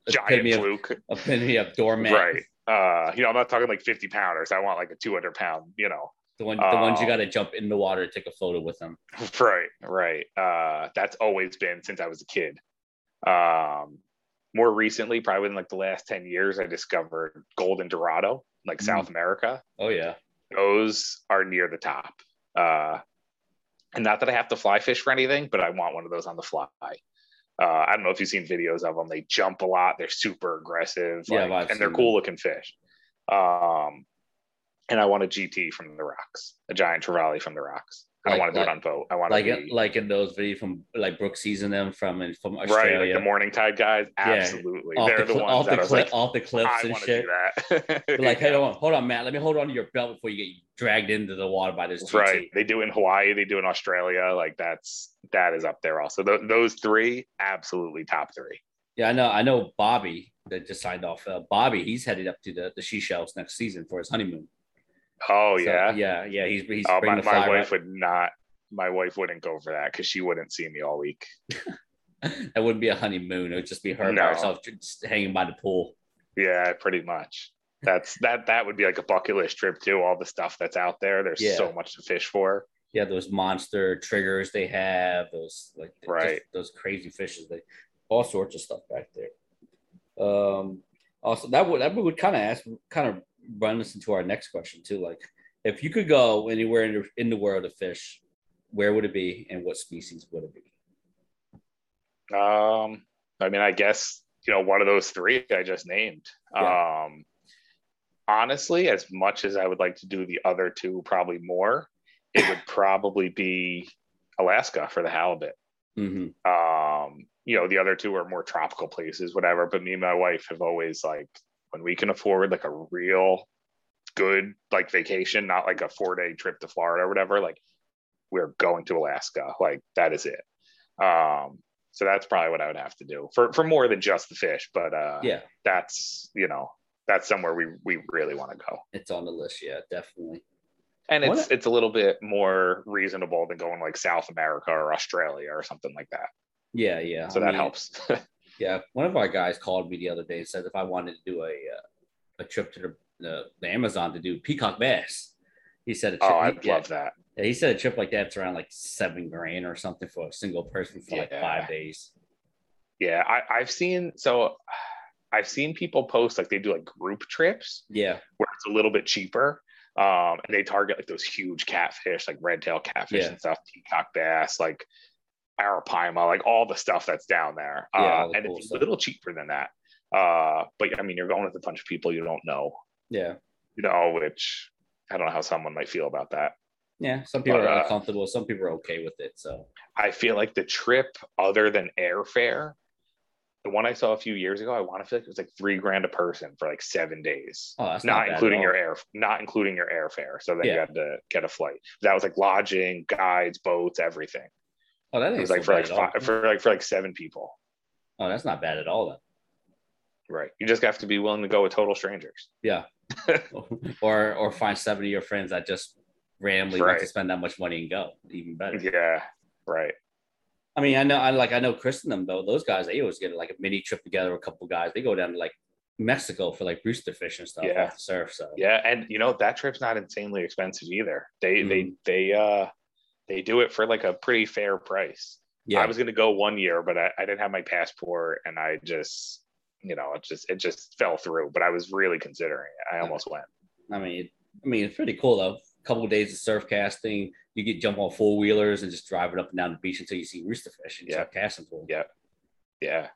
giant epitome of, fluke. epitome of doormat. Right. Uh, you know, I'm not talking like 50 pounders. I want like a 200 pound, you know. The one, the ones you Um, got to jump in the water to take a photo with them. Right, right. Uh, that's always been since I was a kid. Um, more recently, probably within like the last 10 years, I discovered golden dorado, like Mm. South America. Oh yeah. Those are near the top. Uh, and not that I have to fly fish for anything, but I want one of those on the fly. Uh, I don't know if you've seen videos of them. They jump a lot. They're super aggressive, Yeah, like, I've and they're cool looking fish. Um, and I want a GT from the rocks, a giant trevally from the rocks. I don't Like- want to do like- it on boat. I want Like to be, like in those videos from like Brooke season them from in- from right, Australia. like the morning tide guys. Absolutely, off they're the, the, ones off that the like, off the cliffs I and want to shit. do that. Like, hey, hold on, hold on, Matt. Let me hold on to your belt before you get dragged into the water by this GT. right. They do in Hawaii. They do in Australia. Like that's that is up there also. Th- those three, absolutely top three. Yeah, I know. I know Bobby that just signed off. Uh, Bobby, he's headed up to the the Seychelles next season for his honeymoon. Oh So, yeah. yeah, yeah. He's he's oh, my, my wife would not. My wife wouldn't go for that because she wouldn't see me all week. That wouldn't be a honeymoon. It would just be her No. by herself, just hanging by the pool. Yeah, pretty much. That's that. That would be like a bucket list trip too. All the stuff that's out there. There's Yeah. so much to fish for. Yeah, those monster triggers they have, those like Right. those crazy fishes, they all sorts of stuff back there. Um, also that would that would kind of ask, kind of run us into our next question too. Like, if you could go anywhere in the, in the world of fish, where would it be, and what species would it be? Um, I mean, I guess you know one of those three I just named. Yeah. Um, honestly, as much as I would like to do the other two, probably more, it would probably be Alaska for the halibut. hmm Um, you know, the other two are more tropical places, whatever. But me and my wife have always like when we can afford like a real good like vacation, not like a four day trip to Florida or whatever, like we're going to Alaska. Like that is it. Um, so that's probably what I would have to do for for more than just the fish, but uh Yeah, that's you know, that's somewhere we we really want to go. it's on the list. Yeah, definitely. And it's What- it's a little bit more reasonable than going like South America or Australia or something like that. Yeah, yeah. So I that mean, helps. Yeah, one of our guys called me the other day and said if I wanted to do a uh, a trip to the, the the Amazon to do peacock bass, he said a trip. oh, he, I'd love that. yeah, he said a trip like that's around like seven grand or something for a single person for like five days. Yeah, I, I've seen so I've seen people post like they do like group trips Yeah, where it's a little bit cheaper. Um, and they target like those huge catfish, like red tail catfish Yeah. and stuff, peacock bass, like arapaima, like all the stuff that's down there. Yeah, uh, the and cool it's stuff. a little cheaper than that. Uh, but I mean, you're going with a bunch of people you don't know, yeah, you know, which I don't know how someone might feel about that. yeah. Some people But, are uh, uncomfortable. Some people are okay with it. So I feel like the trip, other than airfare, the one I saw a few years ago, I want to feel like it was like three grand a person for like seven days. oh, that's not, not, including your air, not including your airfare. So then Yeah. you had to get a flight. That was like lodging, guides, boats, everything. Oh, that It ain't was so like for like five, for like for like seven people. Oh, that's not bad at all. Then. Right. You just have to be willing to go with total strangers. Yeah. or or find seven of your friends that just randomly want to spend that much money and go. Even better. Yeah. Right. I mean, I know, I like, I know Chris and them though. Those guys, they always get like a mini trip together. A couple guys, they go down to like Mexico for like rooster fish and stuff Yeah. off the surf. So Yeah. And you know, that trip's not insanely expensive either. They they Mm-hmm. they uh they do it for like a pretty fair price. yeah, I was gonna go one year, but I, I didn't have my passport and I just you know, it just it just fell through. But I was really considering it. I almost went. I mean, I mean, it's pretty cool though. A couple of days of surf casting, you get jump on four wheelers and just drive it up and down the beach until you see rooster fish and Yeah. start casting for them. Yeah. Yeah.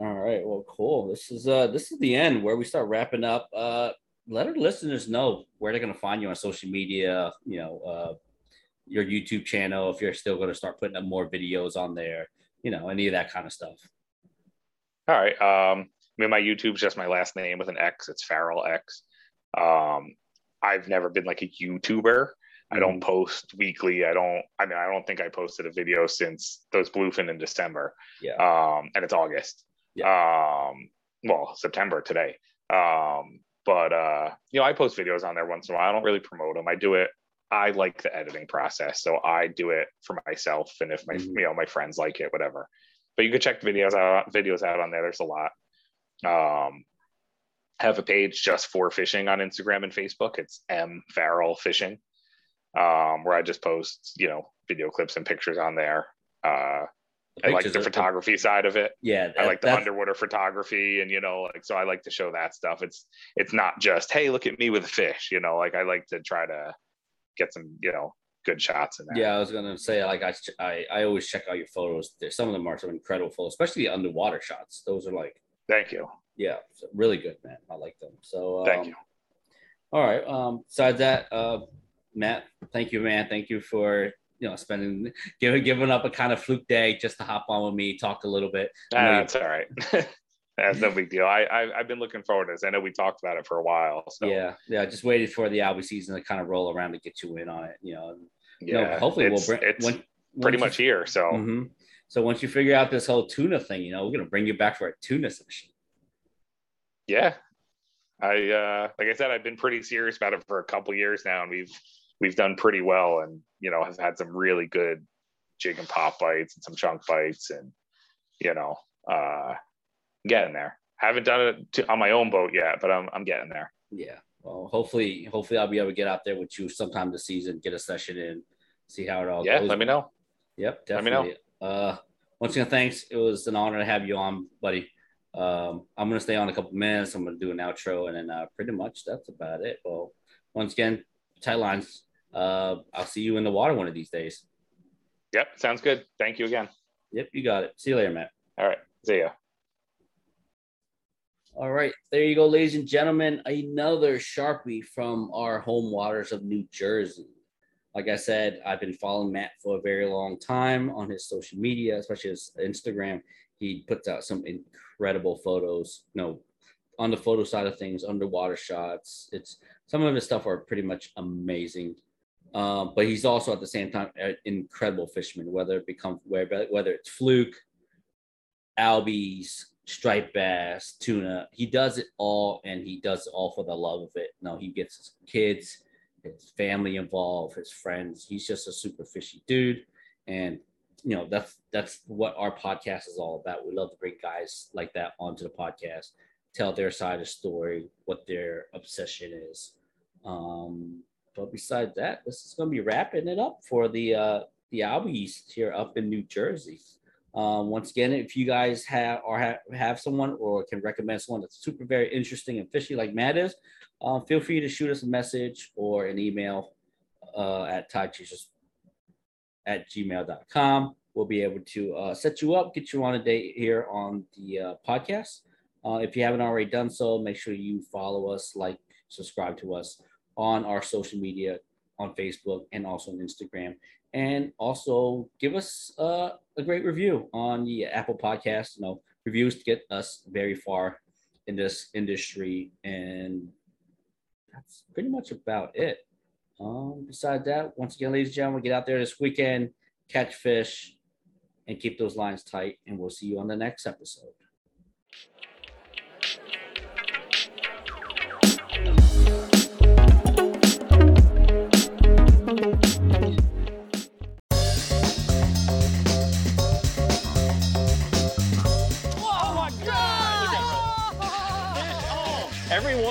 All right. Well, cool. This is uh this is the end where we start wrapping up. Uh let our listeners know where they're gonna find you on social media, you know, uh your YouTube channel, if you're still gonna start putting up more videos on there, you know, any of that kind of stuff. All right. Um, I mean, my YouTube's just my last name with an X. It's Farrell X. Um, I've never been like a YouTuber. I don't post weekly. I don't. I mean, I don't think I posted a video since those bluefin in December. Yeah. Um, and it's August. Yeah. Um, well, September today. Um, but uh, you know, I post videos on there once in a while. I don't really promote them. I do it. I like the editing process, so I do it for myself. And if my Mhm. you know my friends like it, whatever. But you can check the videos out videos out on there. There's a lot. Um, have a page just for fishing on Instagram and Facebook. It's M Farrell Fishing, um, where I just post, you know, video clips and pictures on there. Uh, I like the photography side of it. Yeah, I like the underwater photography, and you know, like so I like to show that stuff. It's it's not just hey, look at me with a fish. You know, like I like to try to get some you know good shots in there. Yeah, I was gonna say like I, I I always check out your photos. There's some of them are some incredible photos, especially the underwater shots. Those are like Thank you. yeah, really good, man. I like them. So um, Thank you. All right. Um, besides that, uh, Matt, thank you, man. Thank you for you know spending giving giving up a kind of fluke day just to hop on with me, talk a little bit. I know That's all right. That's no big deal. I, I I've been looking forward to this. I know we talked about it for a while. So Yeah, yeah. Just waited for the Albie season to kind of roll around to get you in on it. You know, and, you know, yeah. hopefully we'll bring it's when- pretty much you- here. So Mhm. So once you figure out this whole tuna thing, you know, we're gonna bring you back for a tuna session. yeah, I uh, like I said, I've been pretty serious about it for a couple years now, and we've we've done pretty well, and you know, have had some really good jig and pop bites and some chunk bites, and you know, uh, getting there. I Haven't done it to, on my own boat yet, but I'm I'm getting there. Yeah. Well, hopefully, hopefully I'll be able to get out there with you sometime this season, get a session in, see how it all Yeah, goes. Yeah, let me know. Yep, Let me know. definitely. Uh, once again, thanks. It was an honor to have you on, buddy. Um, I'm gonna stay on a couple minutes. I'm gonna do an outro, and then uh, pretty much that's about it. Well, once again, tight lines. Uh, I'll see you in the water one of these days. Yep, sounds good. Thank you again. Yep, you got it. See you later, Matt. All right, see ya. All right, there you go, ladies and gentlemen. Another Sharpie from our home waters of New Jersey. Like I said, I've been following Matt for a very long time on his social media, especially his Instagram. He puts out some incredible photos. Know, on the photo side of things, underwater shots. It's some of his stuff are pretty much amazing. Um, but he's also at the same time an incredible fisherman, whether it whether whether it's fluke, albies, striped bass, tuna. He does it all, and he does it all for the love of it. No, he gets his kids, his family involved, his friends. He's just a super fishy dude, and you know that's that's what our podcast is all about. We love to bring guys like that onto the podcast, tell their side of story, what their obsession is. Um, but besides that, this is going to be wrapping it up for the uh, the Albies here up in New Jersey. Um, once again, if you guys have or have, have someone or can recommend someone that's super very interesting and fishy like Matt is, uh, feel free to shoot us a message or an email uh, at tidechasers at gmail.com. We'll be able to uh, set you up, get you on a date here on the uh, podcast. Uh, if you haven't already done so, make sure you follow us, like, subscribe to us on our social media on Facebook and also on Instagram. And also give us uh, a great review on the Apple Podcast. You know, reviews get us very far in this industry. And that's pretty much about it. Um, besides that, once again, ladies and gentlemen, get out there this weekend, catch fish, and keep those lines tight. And we'll see you on the next episode.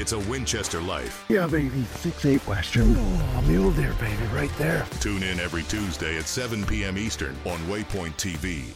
It's a Winchester life. Yeah, baby. Six eight Western. Oh, a mule deer, baby, right there. Tune in every Tuesday at 7 p.m. Eastern on Waypoint TV.